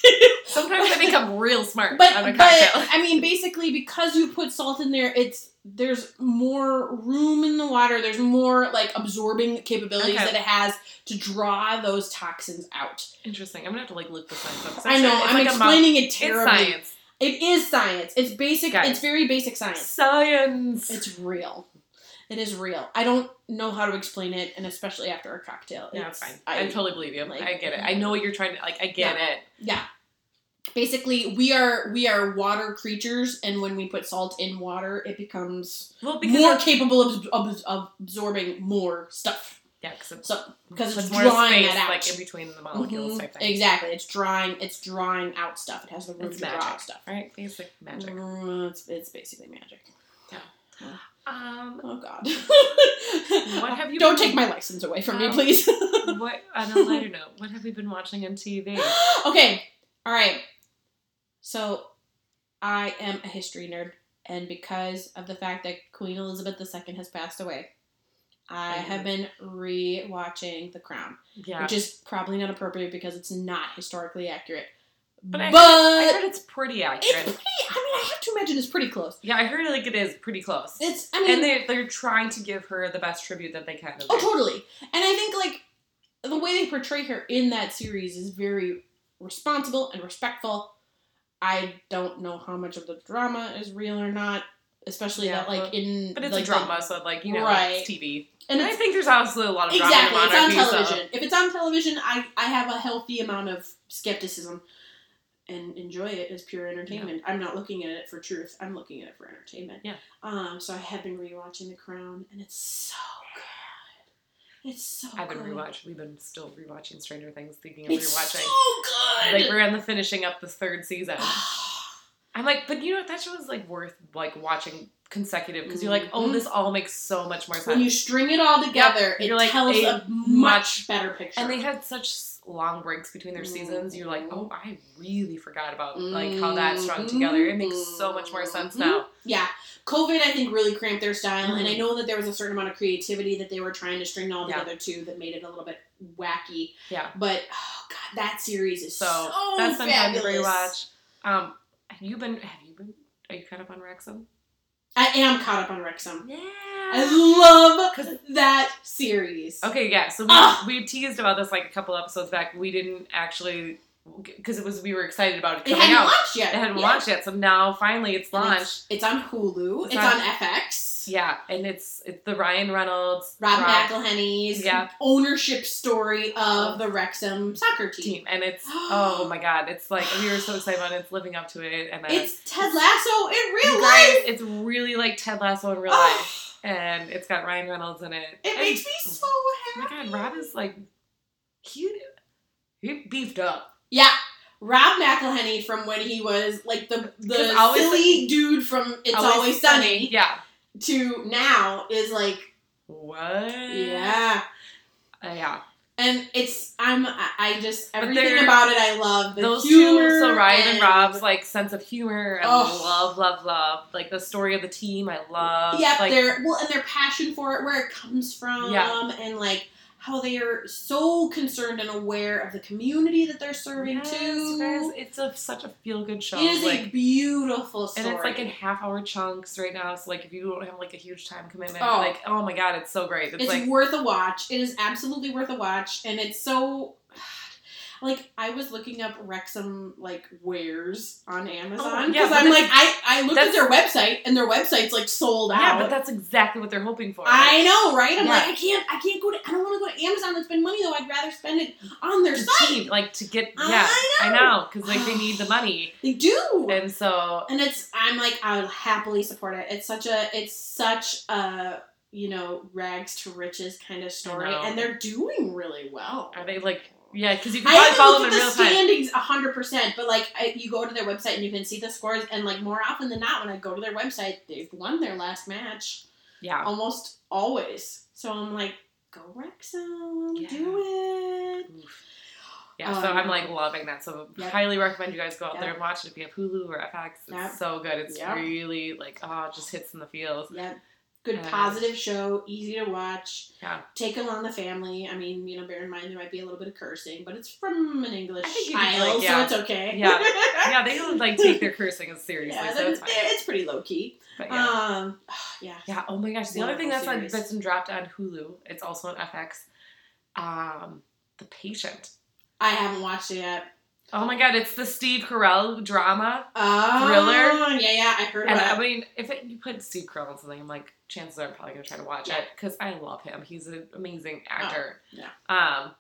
Sometimes I become real smart but on a cocktail. but. I mean, basically, because you put salt in there, it's there's more room in the water. There's more like absorbing capabilities Okay. that it has to draw those toxins out. Interesting. I'm gonna have to like look the science up. I know. it's I'm like explaining it It's terribly. science. It is science. It's basic. Guys. It's very basic science. Science. It's real. It is real. I don't know how to explain it, and especially after a cocktail. yeah, it's fine. I, I, totally believe you. like- I get it. I know what you're trying to like. I get it. yeah. Basically, we are we are water creatures, and when we put salt in water, it becomes Well, more capable of, of, of absorbing more stuff. yeah, because it's So because it's drawing space that out. like in between the molecules Mhm. type thing. Exactly, it's drawing. It's drawing out stuff. It has the room It's to draw magic. out stuff. Right? Basic magic. Mm, it's, it's basically magic. Um, Oh God. What have you Don't been- take my license away from me, Um, please. what on a lighter note, what have we been watching on TV? okay. All right. So, I am a history nerd, and because of the fact that Queen Elizabeth II has passed away, I have been re-watching The Crown, Yeah, which is probably not appropriate because it's not historically accurate. But I, but heard, I heard it's pretty accurate. it's pretty. I mean, I have to imagine it's pretty close. yeah, I heard like it is pretty close. It's. I mean, and they they're trying to give her the best tribute that they can. Oh, totally. And I think like the way they portray her in that series is very responsible and respectful. I don't know how much of the drama is real or not, especially Yeah, that like in But it's like, a drama, so like you know, Right. it's TV. and And I think there's also a lot of drama exactly it's on monarchy. so- television. If it's on television, I I have a healthy amount of skepticism and enjoy it as pure entertainment. I'm not looking at it for truth. I'm looking at it for entertainment. Yeah. Um. So I have been rewatching The Crown, and it's so good. It's so. I've been good. rewatching. We've been still rewatching Stranger Things, thinking of It's rewatching. so good. like we're on the finishing up the third season. I'm like, but you know what? That show is like worth like watching consecutive because you're like, oh, Mhm. this all makes so much more sense. when you string it all together, it You're like tells a a much better picture. and they had such long breaks between their seasons. You're like, oh, mm-hmm. I really forgot about like how that strung mm-hmm. together. It makes so much more sense mm-hmm. now. yeah, COVID I think really cramped their style, and I know that there was a certain amount of creativity that they were trying to string all Yeah. together too that made it a little bit wacky. Yeah. But oh god, that series is so, So that's been fun to fabulous. rewatch. Um, have you been? Have you been? Are you caught up on Wrexham? I am caught up on Wrexham. Yeah. I love that series. Okay, yeah. So we, we teased about this like a couple episodes back. We didn't actually because it was we were excited about it coming It hadn't out. launched yet. It hadn't Yeah. launched yet, so now finally it's launched. It's, it's on Hulu. It's It's, on- on, FX. yeah, and it's it's the Ryan Reynolds Rob, McElhenney's Yeah. ownership story of the Wrexham soccer team. team, and it's oh my god, it's like we were so excited about it. It's living up to it, and then It's Ted Lasso in real guys, life. it's really like Ted Lasso in real Oh, life, and it's got Ryan Reynolds in it. it And- makes me so Oh my god, Rob is like he he beefed up. Yeah. Rob McElhenney from when he was like the the Always silly dude from It's Always, Sunny, Yeah. to now is like What? yeah. Uh, yeah. And it's I'm I I just everything about it I love. The Those humor two, so Ryan and, and Rob's like sense of humor, and Oh. love, love, love. Like the story of the team, I love. Yep, like, their well, and their passion for it, where it comes from, Yeah. and like how they are so concerned and aware of the community that they're serving yes, too. guys, it's a such a feel good show. It is a like, beautiful story, and it's like in half hour chunks right now. So like if you don't have like a huge time commitment, Oh. like oh my god, it's so great. It's, it's like worth a watch. It is absolutely worth a watch, and it's so. Like I was looking up Wrexham like wares on Amazon Oh, yeah, because I'm like I I looked at their website and their website's like sold out. yeah, but that's exactly what they're hoping for. I know, right? I'm Yeah. like, I can't, I can't go to, I don't want to go to Amazon and spend money though. I'd rather spend it on their the site. like to get yeah, I know. know because like they need the money, They do, and so and it's, I'm like, I'll happily support it. It's such a, it's such a, you know, rags to riches kind of story, and they're doing really well. are they like yeah? Because you can probably follow them in at real the time. standings hundred percent, but like I, you go to their website and you can see the scores, and like more often than not, when I go to their website, they've won their last match. Yeah, almost always. So I'm like, go Wrexham, Yeah. do it. Oof. Yeah, so Um, I'm like loving that. So Yep. highly recommend you guys go out there and watch it if you have Hulu or FX. It's Yep. so good. It's Yep. really like oh, it just hits in the feels. Yeah. Good positive show, easy to watch. Yeah. Take along the family. I mean, you know, bear in mind there might be a little bit of cursing, but it's from an English I think you can, child, like, yeah. so it's okay. Yeah. Yeah, they don't like take their cursing as seriously, yeah, so it's it's, pretty low key. But yeah. Um, yeah. yeah. Oh my gosh. The other thing that's Wonderful on that's been dropped on Hulu. It's also on FX. Um, The Patient. I haven't watched it yet. Oh my god, it's the Steve Carell drama. Oh, Thriller? Yeah, yeah, I heard And I mean, if it, you put Steve Carell in something, I'm like, chances are I'm probably gonna try to watch Yeah. it because I love him. He's an amazing actor. yeah. Um.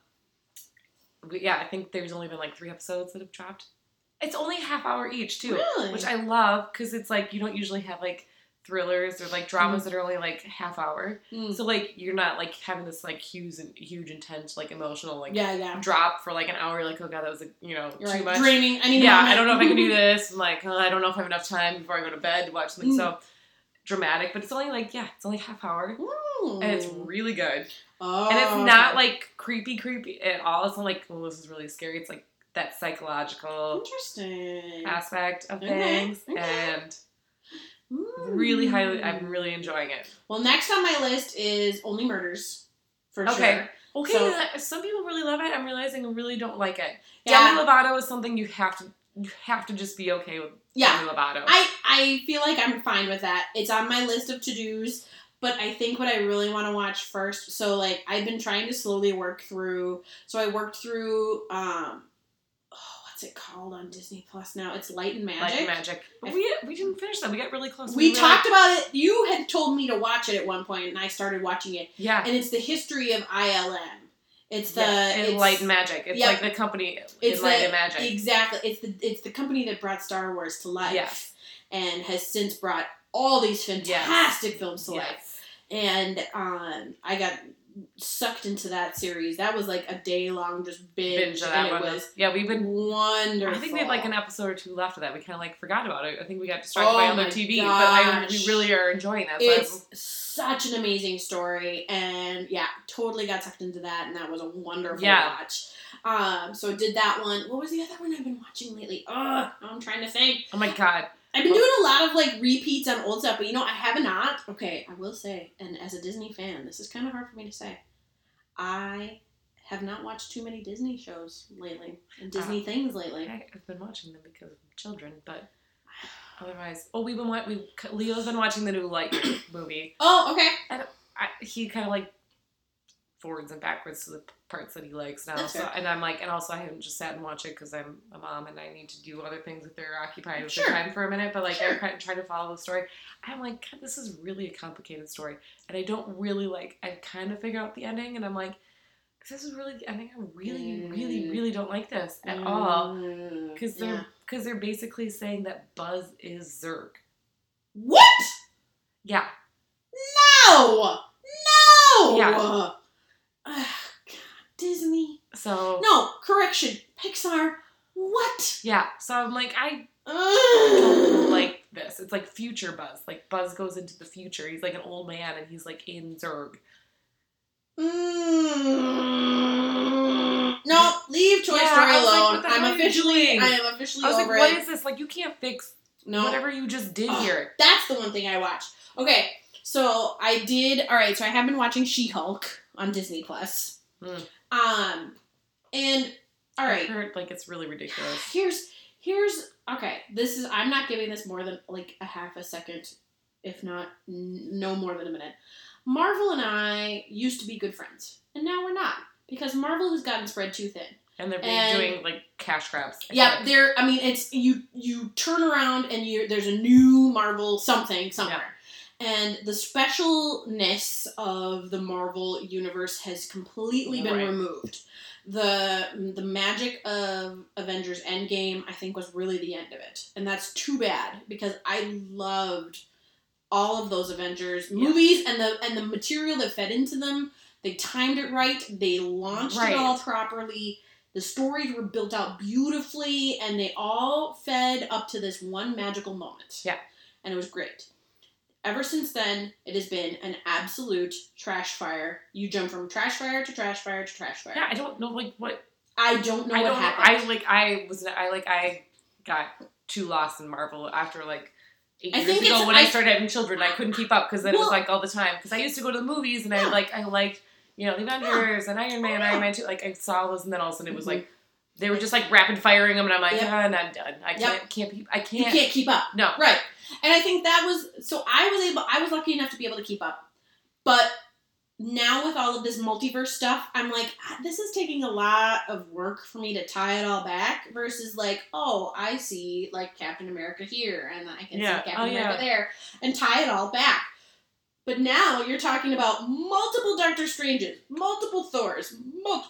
but yeah, I think there's only been like three episodes that have dropped. It's only half hour each too, Really? which I love because it's like you don't usually have like thrillers or like dramas that are only like half hour. Mm. So like you're not like having this like huge and huge intense like emotional like yeah, yeah. drop for like an hour. You're like, oh god, that was a, you know You're too right. much Draining. I need yeah, moment. I don't know if I can do this. I'm like, oh, I don't know if I have enough time before I go to bed to watch something Mm. so dramatic. But it's only like, yeah, it's only half hour. Mm. And it's really good. oh, and it's not okay. like creepy, creepy at all. It's not like, oh, this is really scary. It's like that psychological interesting. aspect of Okay, things. okay. And Mm. really highly, I'm really enjoying it. Well, next on my list is Only Murders, for Okay. sure. Okay, So- that- some people really love it. I'm realizing I really don't like it. Yeah. Demi Lovato is something you have to, you have to just be okay with Yeah. Demi Lovato. I, I feel like I'm fine with that. It's on my list of to dos, but I think what I really want to watch first. So like I've been trying to slowly work through. So I worked through um, what's it called on Disney Plus now? It's Light and Magic. Like magic. But I- we we didn't finish that. We got really close. We were talked like- about it. You had told me to watch it at one point, and I started watching it. yeah. And it's the history of ILM. It's the yeah, it's, Light and Magic. It's like the company It's in Light the- and Magic. Exactly. It's the it's the company that brought Star Wars to life. Yes. And has since brought all these fantastic films to life. And um, I got sucked into that series. That was like a day long just binge, Binge that it one. was yeah, we've been. wonderful. I think we have like an episode or two left of that. We kind of like forgot about it. I think we got distracted Oh by other TV, but I we really are enjoying that. So It's such an amazing story, and yeah, totally got sucked into that, and that was a wonderful Yeah. watch. Um, so did that one. What was the other one I've been watching lately? Ugh, I'm trying to think. oh my god, I've been doing a lot of like repeats on old stuff, but you know, I have not. Okay, I will say, and as a Disney fan, this is kind of hard for me to say. I have not watched too many Disney shows lately and Disney Ah. things lately. I've been watching them because of children, but otherwise, oh, we've been we Leo's been watching the new Lightyear movie. Oh, okay. I, he kind of like forwards and backwards to the parts that he likes now. That's So, and I'm like, and also I haven't just sat and watched it because I'm a mom and I need to do other things if they're occupied with Sure. their time for a minute. But like, Sure. I'm trying to follow the story. I'm like, God, this is really a complicated story, and I don't really like. I kind of figure out the ending, and I'm like, this is really. I think I really, really, Mm. really don't like this at all Mm, because they're yeah. because they're basically saying that Buzz is Zurg. What? Yeah, No! No! Yeah. Disney. so No, correction. Pixar. What? yeah, so I'm like, I don't like this. It's like future Buzz. Like Buzz goes into the future. He's like an old man and he's like in Zurg. Mm. No, leave Toy Yeah, Story like, alone. what the hell are I'm officially? I am officially I was like, what it. is this? Like you can't fix no, whatever you just did Ugh. here. that's the one thing I watched. Okay, so I did. All right, so I have been watching She Hulk on Disney Plus. Mm. Um, and all right, I heard like it's really ridiculous. here's here's okay. This is I'm not giving this more than like a half a second, if not n- no more than a minute. Marvel and I used to be good friends, and now we're not because Marvel has gotten spread too thin. And they're being And- doing like cash grabs. I Yeah, think. there. I mean, it's you. You turn around and you there's a new Marvel something somewhere, and the specialness of the Marvel universe has completely been Right. removed. the The magic of Avengers Endgame, I think, was really the end of it, and that's too bad because I loved all of those Avengers Yeah. movies and the and the material that fed into them. They timed it right. They launched Right. it all properly. The stories were built out beautifully, and they all fed up to this one magical moment. Yeah. and it was great. Ever since then, it has been an absolute trash fire. You jump from trash fire to trash fire to trash fire. Yeah, I don't know like what I don't know I what don't. happened. I like. I was. I like. I got too lost in Marvel after like eight I years ago when I, I- started having children. I couldn't keep up because then it was like all the time. Because I used to go to the movies and I like. I liked you know the Avengers and Iron Man, Oh, yeah. Iron Man two. Like I saw those and then all of a sudden it was Mhm. like they were just like rapid firing them and I'm like, Yep. ah, I'm done. I Yep. can't. Can't be. I can't. can't keep up. No. Right. And I think that was so I was able I was lucky enough to be able to keep up. But now with all of this multiverse stuff, I'm like, ah, this is taking a lot of work for me to tie it all back versus like, oh, I see like Captain America here and I can Yeah. see Captain Oh, America yeah. there and tie it all back. But now you're talking about multiple Doctor Stranges, multiple Thors, mul-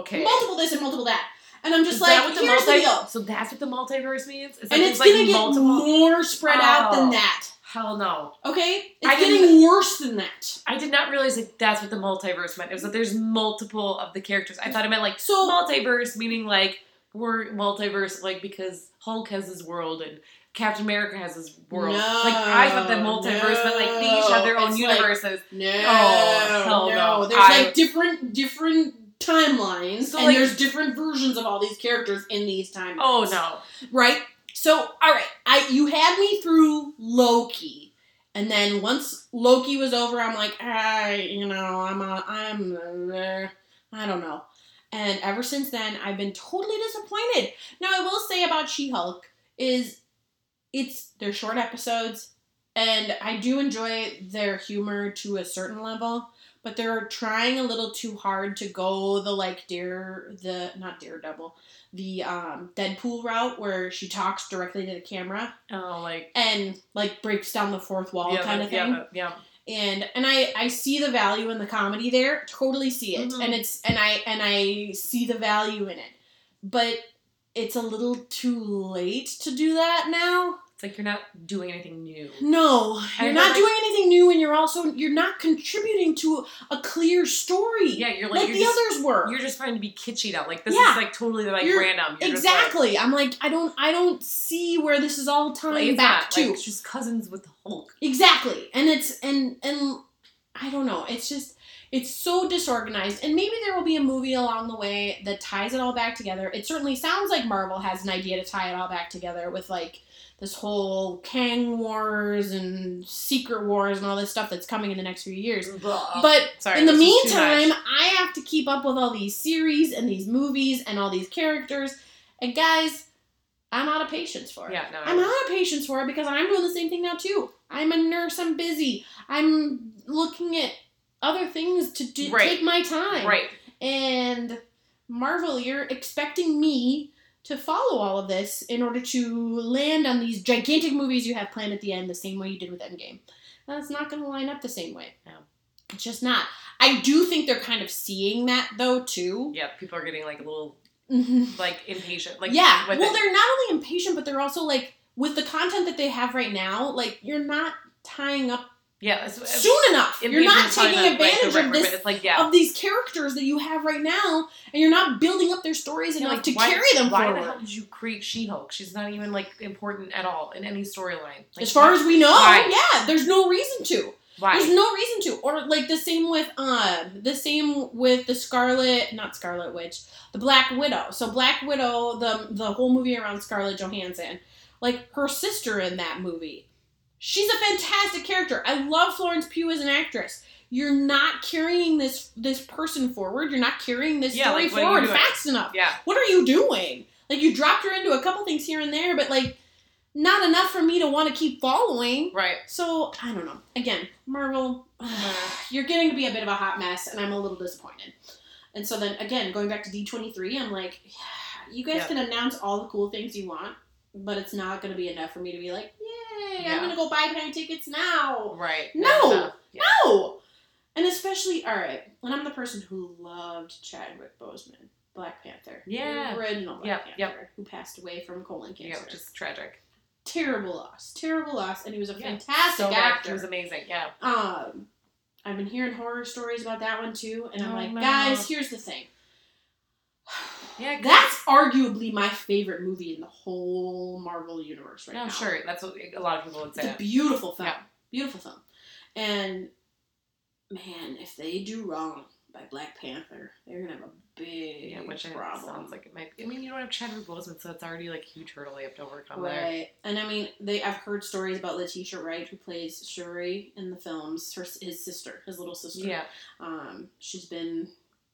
Okay. multiple this and multiple that. And I'm just Is like, that what the here's the deal. So that's what the multiverse means. Is that And it's like gonna get multiple. more spread out than Oh. that. Hell no. Okay? It's I getting worse than that. I did not realize that that's what the multiverse meant. It was that there's multiple of the characters. I thought it meant like So- multiverse, meaning like we're multiverse, like because Hulk has his world and Captain America has his world. No, like I thought that multiverse meant like they each have their own It's like- universes. No, Oh, hell no. There's I- like different different timelines, So, and like- there's different versions of all these characters in these timelines. oh no. right? So, all right, I you had me through Loki, and then once Loki was over, I'm like, I, you know, I'm, a, I'm, uh, I don't know. And ever since then, I've been totally disappointed. Now, I will say about She-Hulk is, it's they're short episodes, and I do enjoy their humor to a certain level. But they're trying a little too hard to go the like dare the not daredevil the um, Deadpool route where she talks directly to the camera Oh like and like breaks down the fourth wall yeah, kind of thing. Yeah, yeah. And and I I see the value in the comedy there, totally see it, Mhm. and it's and I and I see the value in it, but it's a little too late to do that now. It's like you're not doing anything new. No, I you're not like- doing anything new, and you're also you're not contributing to a clear story. Yeah, you're like, like, you're the just, others were. You're just trying to be kitschy now. Like this Yeah. is like totally like You're- random. You're just, like- exactly. I'm like I don't I don't see where this is all tying back to. like, she's cousins with Hulk. Exactly. And it's and and I don't know. It's just it's so disorganized. And maybe there will be a movie along the way that ties it all back together. It certainly sounds like Marvel has an idea to tie it all back together with like this whole Kang Wars and Secret Wars and all this stuff that's coming in the next few years. But Sorry, in the this is too meantime. I have to keep up with all these series and these movies and all these characters. And guys, I'm out of patience for it. yeah, no, I'm out of patience for it because I'm doing the same thing now too. I'm a nurse. I'm busy. I'm looking at other things to do, Right. take my time. right. And Marvel, you're expecting me to follow all of this in order to land on these gigantic movies you have planned at the end, the same way you did with Endgame. That's not going to line up the same way. No. It's just not. I do think they're kind of seeing that though too. Yeah, people are getting like a little Mhm. like impatient. Like yeah. Well, it. they're not only impatient, but they're also like with the content that they have right now. Like you're not tying up yeah, it's, it's, soon enough. You're not taking probably not, like, the advantage right of this It's like yeah. of these characters that you have right now, and you're not building up their stories Yeah, enough like, to why, carry them Why forward. the hell did you create She-Hulk? She's not even like important at all in any storyline. Like, as far as we know, Why? yeah, there's no reason to. why? There's no reason to. Or like the same with um the same with the Scarlet not Scarlet Witch, the Black Widow. So Black Widow, the the whole movie around Scarlett Johansson, like her sister in that movie. She's a fantastic character. I love Florence Pugh as an actress. You're not carrying this this person forward. You're not carrying this Yeah, story like, what are you forward fast enough. yeah, What are you doing? Like you dropped her into a couple things here and there, but like not enough for me to want to keep following. right. So I don't know. Again, Marvel, mm-hmm. you're getting to be a bit of a hot mess, and I'm a little disappointed. And so then again, going back to D23, I'm like, yeah, you guys Yeah. can announce all the cool things you want, but it's not going to be enough for me to be like, yay, Yeah. I'm to go buy plane tickets now. Right. No. Yeah. No. And especially, all right, and I'm the person who loved Chadwick Boseman, Black Panther, Yeah. the original Black Yep, Panther, yep. who passed away from colon cancer. Yeah, which is tragic. terrible loss, terrible loss, and he was a Yeah, fantastic so actor. It was amazing. Yeah. Um, I've been hearing horror stories about that one too, and I'm Oh, like, no. guys, here's the thing. Yeah. That's arguably my favorite movie in the whole Marvel universe right No, now. sure. That's what a lot of people would say. It's a beautiful film. Yeah. Beautiful film. And man, if they do wrong, by Black Panther. They're gonna have a big Yeah, which I- problem. sounds like it might. Be. I mean, you don't have Chadwick Boseman, so it's already like huge hurdle they have to overcome there. Right, and I mean, they. I've heard stories about Letitia Wright, who plays Shuri in the films. Her his sister, his little sister. Yeah. Um, she's been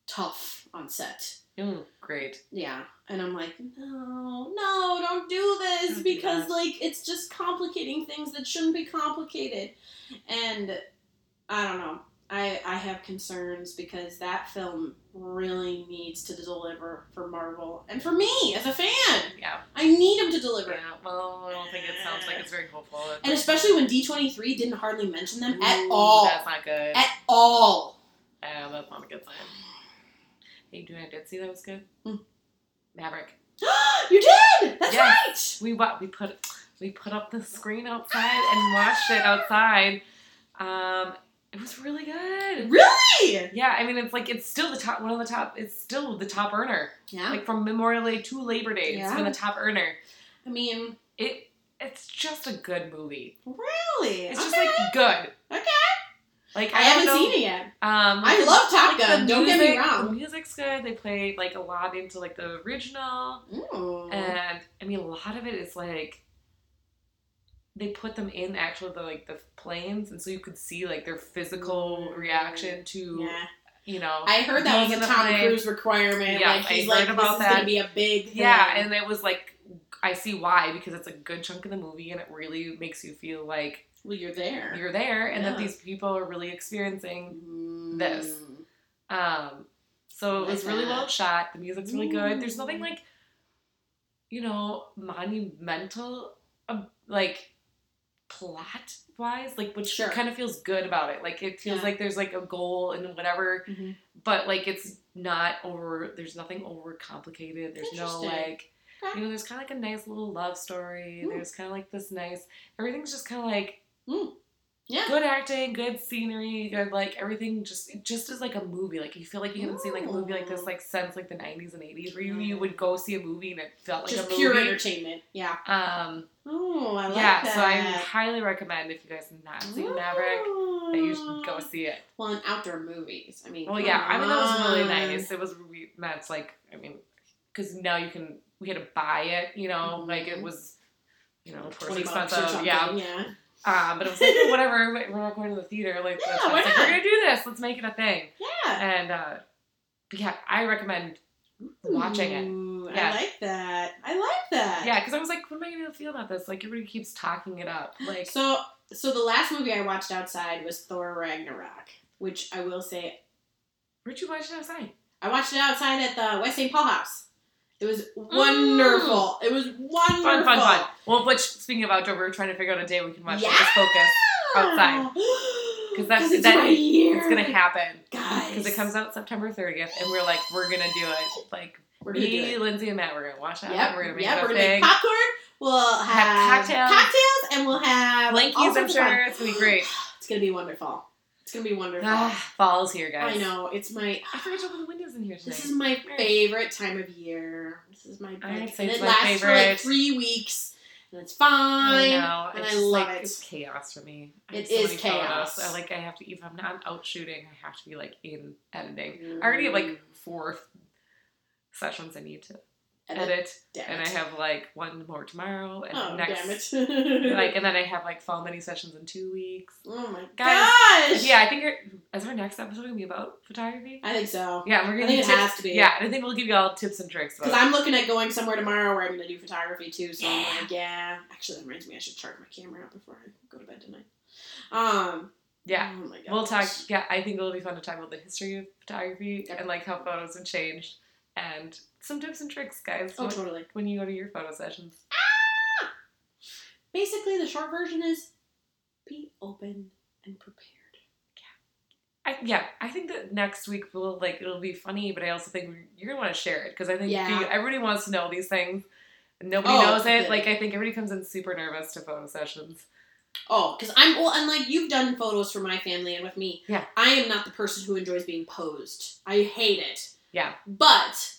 tough on set. Mm, great. Yeah, and I'm like, no, no, don't do this Don't because that. like it's just complicating things that shouldn't be complicated, and I don't know. I I have concerns because that film really needs to deliver for Marvel and for me as a fan. Yeah. I need him to deliver. Yeah. Well, I don't think it sounds like it's very hopeful. And especially when D23 didn't hardly mention them at all. That's not good. At all. Yeah, that's not a good sign. Hey, do you know what I did see that was good? Hmm. Maverick. you did! That's Yes. right! We wa- we put we put up the screen outside and watched it outside. Um, it was really good. Really? Yeah, I mean it's like it's still the top one of the top. It's still the top earner. Yeah. Like from Memorial Day to Labor Day, it's been the top earner. I mean, It it's just a good movie. really? It's just like good. Okay. Like I don't haven't know- seen it yet. Um, I like, love Top like, the Gun. Don't get me music- The wrong. music's good. They play like a lot into like the original. Ooh. and I mean a lot of it is like they put them in actually the like the planes, and so you could see like their physical Mm. reaction to yeah. you know. I heard that was a Tom plane. Cruise requirement. Yeah, like he's I heard like, about this is gonna that. be a big thing. Yeah, and it was like I see why because it's a good chunk of the movie, and it really makes you feel like well, you're there. you're there, and that these people are really experiencing. Mm. this. Um, so it was really that. well shot. The music's really good. There's nothing like, you know, monumental, uh, like plot wise, like which Sure. kind of feels good about it. Like it feels Yeah. like there's like a goal and whatever, Mhm. but like it's not over. There's nothing over complicated. There's no like. You know, there's kind of like a nice little love story. Mm. There's kind of like this nice. Everything's just kind of like Yeah. good acting, good scenery, good like everything. Just just as like a movie. Like you feel like you haven't seen like a movie like this like since like the '90s and '80s, where you you would go see a movie and it felt like Just a movie. pure entertainment. Yeah. Um, Oh, I like yeah, that. so I highly recommend if you guys have not seen Maverick, that you should go see it. Well, in outdoor movies. I mean, Well, yeah, I mean that was really nice. It was that's like I mean, because now you can we had to buy it, you know, like it Mhm. was. You know, of course, 20 bucks or expensive. Yeah, Yeah. Uh, but it was like oh, whatever. We're not going to the theater. Like, Yeah, why it's like, we're gonna do this. Let's make it a thing. Yeah. And uh, yeah, I recommend watching it. Yeah. I like that. I like that. Yeah, because I was like, what am I gonna feel about this? Like everybody keeps talking it up. Like So, so the last movie I watched outside was Thor Ragnarok, which I will say where'd you watch it outside? I watched it outside at the West St. Paul House. It was mm. wonderful. It was wonderful. Fun, fun, fun. Well, which speaking of outdoor, we're trying to figure out a day we can watch Yeah. Hocus Pocus. outside. 'Cause that's- it's that- right here. It's gonna happen guys. because it comes out September 30th, and we're like, we're gonna do it. Like We're gonna me. Lindsay, and Matt, we're gonna watch that. Yep. We're gonna make yep. We're gonna make popcorn. We'll have, Have cocktails. cocktails, and we'll have Blankies, I'm sorts of fun. sure it's gonna be great. It's gonna be wonderful. It's gonna be wonderful. Ah, fall's here, guys. I know. It's my. I forgot to open the windows in here tonight. This is my favorite time of year. This is my. I'd Like, say and it's it my lasts for like three weeks, and it's fine. I know. and it's I love like it. it's chaos for me. I It so is chaos. Photos. I like I have to if I'm not out shooting, I have to be like in editing. I already have like four sessions I need to Edit. edit, and I have like one more tomorrow, and Oh next damn it! like, and then I have like fall mini sessions in two weeks. oh my Guys, gosh! Yeah, I think is our next episode gonna be about photography? I think so. Yeah, we're gonna. I think it tips- has to be. Yeah, and I think we'll give you all tips and tricks. Because I'm looking at going somewhere tomorrow where I'm gonna do photography too. So Yeah. I'm like, yeah. Actually, that reminds me, I should charge my camera up before I go to bed tonight. Um. Yeah, Oh we'll talk. Yeah, I think it'll be fun to talk about the history of photography Yep. and like how photos have changed and some tips and tricks, guys. Oh, when- totally. when you go to your photo sessions. Ah! Basically, the short version is be open and prepared. I, yeah, I think that next week will like it'll be funny, but I also think you're gonna want to share it because I think Yeah. you- everybody wants to know these things. Nobody Oh, knows it. completely. Like I think everybody comes in super nervous to photo sessions. Oh, because I'm well, and like you've done photos for my family and with me. Yeah. I am not the person who enjoys being posed. I hate it. Yeah. But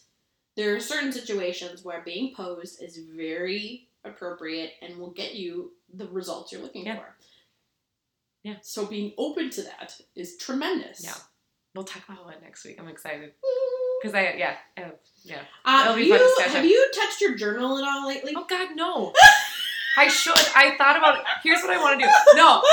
there are certain situations where being posed is very appropriate and will get you the results you're looking Yeah. for. Yeah. So being open to that is tremendous. Yeah. we'll talk about that next week. I'm excited because I yeah I have, yeah. Uh, you, have you touched your journal at all lately? Oh God, no. I should. I thought about. it. Here's what I want to do. No.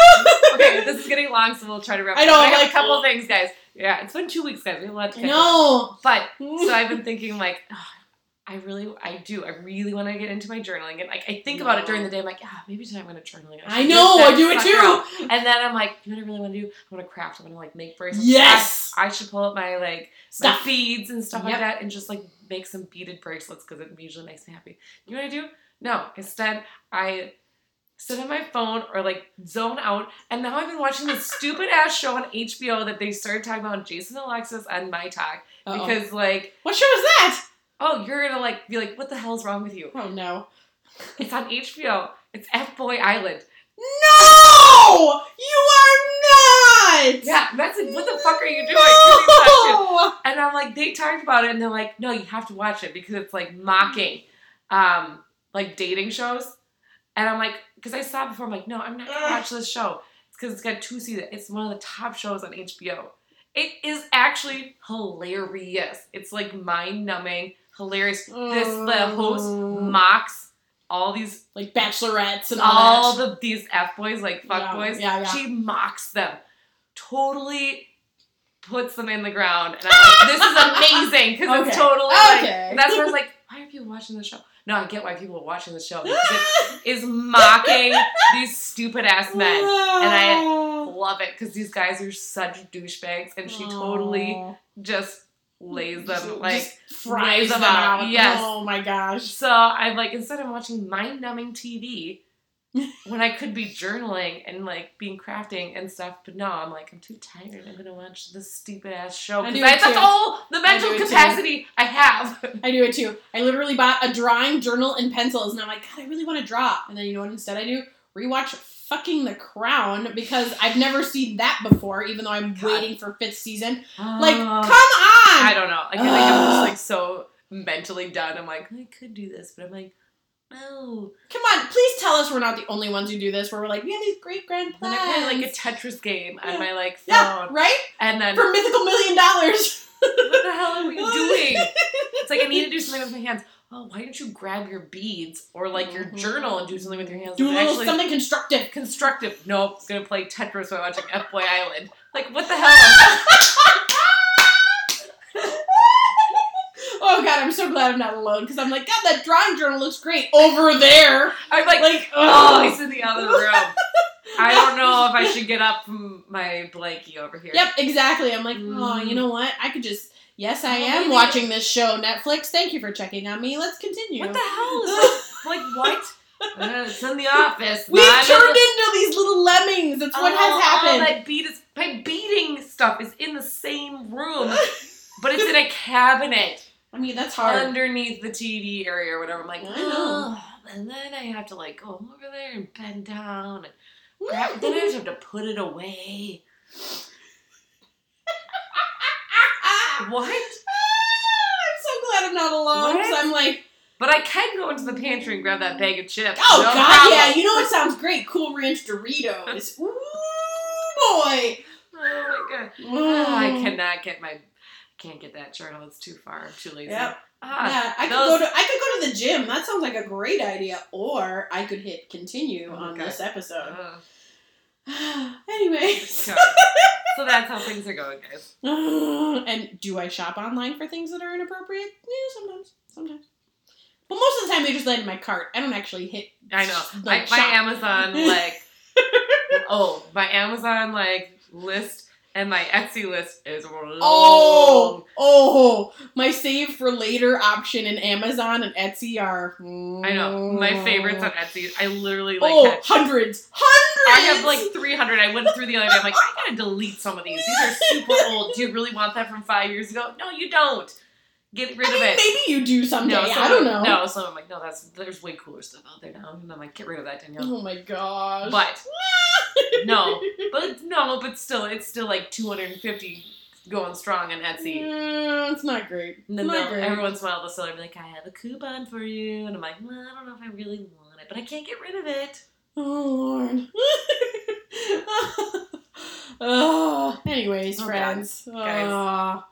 Okay, this is getting long, so we'll try to wrap. I up. know, I have like- a couple things, guys. Yeah, it's been two weeks, guys. We have a lot to I catch up know. But so I've been thinking like, "Ugh, I really, I do, I really want to get into my journaling, and like I think about it during the day. I'm like, ah, maybe tonight I'm gonna journal. again. I know. I do it sucker out." too. And then I'm like, you know what I really want to do? I want to craft. I want to like make bracelets. Yes. I, I should pull up my like Stuff. my beads and stuff like that, and just like make some beaded bracelets because it usually makes me happy. You know what I do? No. Instead, I sit on my phone or like zone out. And now I've been watching this stupid ass show on HBO that they started talking about Jason Alexis and My Talk Uh-oh. because like what show is that? oh you're gonna like be like what the hell's wrong with you? Oh no. It's on HBO. It's F Boy Island. No, you are not. Yeah, that's like what the fuck are you doing? Couldn't touch it. No. And I'm like, they talked about it, and they're like, no, you have to watch it because it's like mocking, um, like dating shows. And I'm like, because I saw it before, I'm like, no, I'm not gonna watch this show. It's because it's got two seasons. It's one of the top shows on HBO. It is actually hilarious. It's like mind numbing, hilarious. This the host Mm. mocks all these Like bachelorettes and all, all the these f boys like fuck Yeah, boys. yeah, yeah. She mocks them, totally puts them in the ground, and I'm like, this is amazing because it's Okay. totally like Okay. and that's where I was like, why are people watching this show? No, I get why people are watching the show because it is mocking these stupid ass men. And I Love it because these guys are such douchebags, and she totally just lays them Just- like. fries them out. Yes. Oh my gosh. So I'm like, instead of watching mind numbing TV, when I could be journaling and like being crafting and stuff, but no, I'm like, I'm too tired. I'm gonna watch this stupid ass show I because that's too. all the mental do it too. capacity I have. I do it too. I literally bought a drawing journal and pencils, and I'm like, God, I really want to draw. And then you know what? Instead, I do rewatch fucking The Crown because I've never seen that before, even though I'm God. waiting for fifth season. Like, come Uh, on! I don't know. Like, I think I'm just like so mentally done. I'm like, I could do this, but I'm like, no. Come on, please tell us we're not the only ones who do this. Where we're like, we have these great grand plans. I play like a Tetris game Yeah. on my like phone, yeah, right and then for mythical million dollars. what the hell are we doing? It's like I need to do something with my hands. Oh, why don't you grab your beads or like your Mhm. journal and do something with your hands? Do a little actually something constructive. constructive. Nope, gonna play Tetris while watching F Boy Island. Like what the hell? oh god, I'm so glad I'm not alone because I'm like, God, that drawing journal looks great over there. I'm like, Like, oh, oh, he's in the other room. I don't know if I should get up from my blankie over here. Yep, exactly. I'm like, oh, you know what? I could just. Yes, I Oh, am watching this show, Netflix. Thank you for checking on me. Let's continue. What the hell is like, like what? Uh, it's in the office. We've turned the- into these little lemmings. That's what Oh, has All happened. that beat is my beating stuff is in the same room, but it's in a cabinet I mean, that's hard. underneath the TV area or whatever. I'm like, oh, and then I have to like go over there and bend down and grab. then I just have to put it away. What? I'm so glad I'm not alone. What? 'cause I'm like, But I can go into the pantry and grab that bag of chips. oh no god, problem. yeah. You know what sounds great? Cool Ranch Doritos. Ooh boy. Oh my god. Mm. Ah, I cannot get my. Can't get that journal. It's too far. I'm too lazy. Yep. Ah, yeah, I could go to I could go to the gym. That sounds like a great idea. Or I could hit continue on Okay. this episode. Ugh. Anyways. God. so that's how things are going, guys. and do I shop online for things that are inappropriate? Yeah, sometimes. Sometimes. But most of the time they just land in my cart. I don't actually hit I know. Like, my, my. Amazon like oh my Amazon like list and my Etsy list is oh, long. Oh, oh! My save for later option in Amazon and Etsy are. I know my mm. favorites on Etsy. I literally like oh, had- hundreds, I have like 300. I went through the other day. I'm like, I gotta delete some of these. These are super old. Do you really want that from five years ago? No, you don't. Get rid I of mean, it. maybe you do someday. No, I don't know. No, so I'm like, no, that's there's way cooler stuff out there now. And I'm like, get rid of that, Danielle. Oh my gosh. But no, but no, but still, it's still like 250 going strong on Etsy. Mm, it's not great. And then not great. every once in a while, the seller will be like, I have a coupon for you. And I'm like, well, I don't know if I really want it, but I can't get rid of it. Oh Lord. Oh, anyways, Oh, friends. Guys. Uh,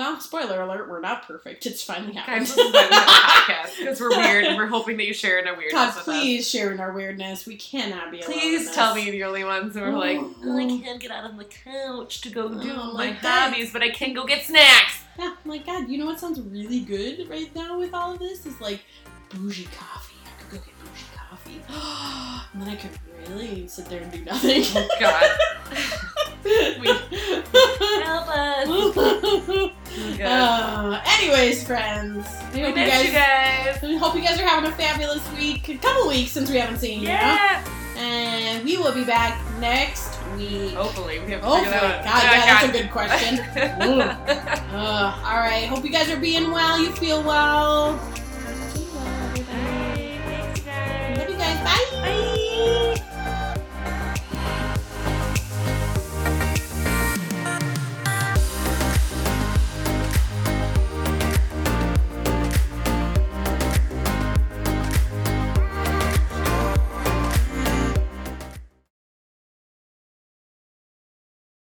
well, spoiler alert, we're not perfect. It's finally happened. Guys, this is why we podcast because we're weird and we're hoping that you share in our weirdness God, with us. please share in our weirdness. We cannot be Please tell me the only ones who are like, Oh, oh, I oh. can't get out of the couch to go oh do Oh, my like hobbies, but I can go get snacks. Yeah, I'm like, God, you know what sounds really good right now with all of this? Is like bougie coffee. I could go get bougie coffee. and then I could really sit there and do nothing. Oh God, help us. Uh, anyways, friends. We hope you guys, you guys. I hope you guys are having a fabulous week. A couple weeks since we haven't seen you. Yeah. And we will be back next week. Hopefully, we have to Hopefully. God, yeah, that's a good question. uh, all right. Hope you guys are being well. You feel well. Bye. Thanks, guys. Love you guys. Bye. Bye.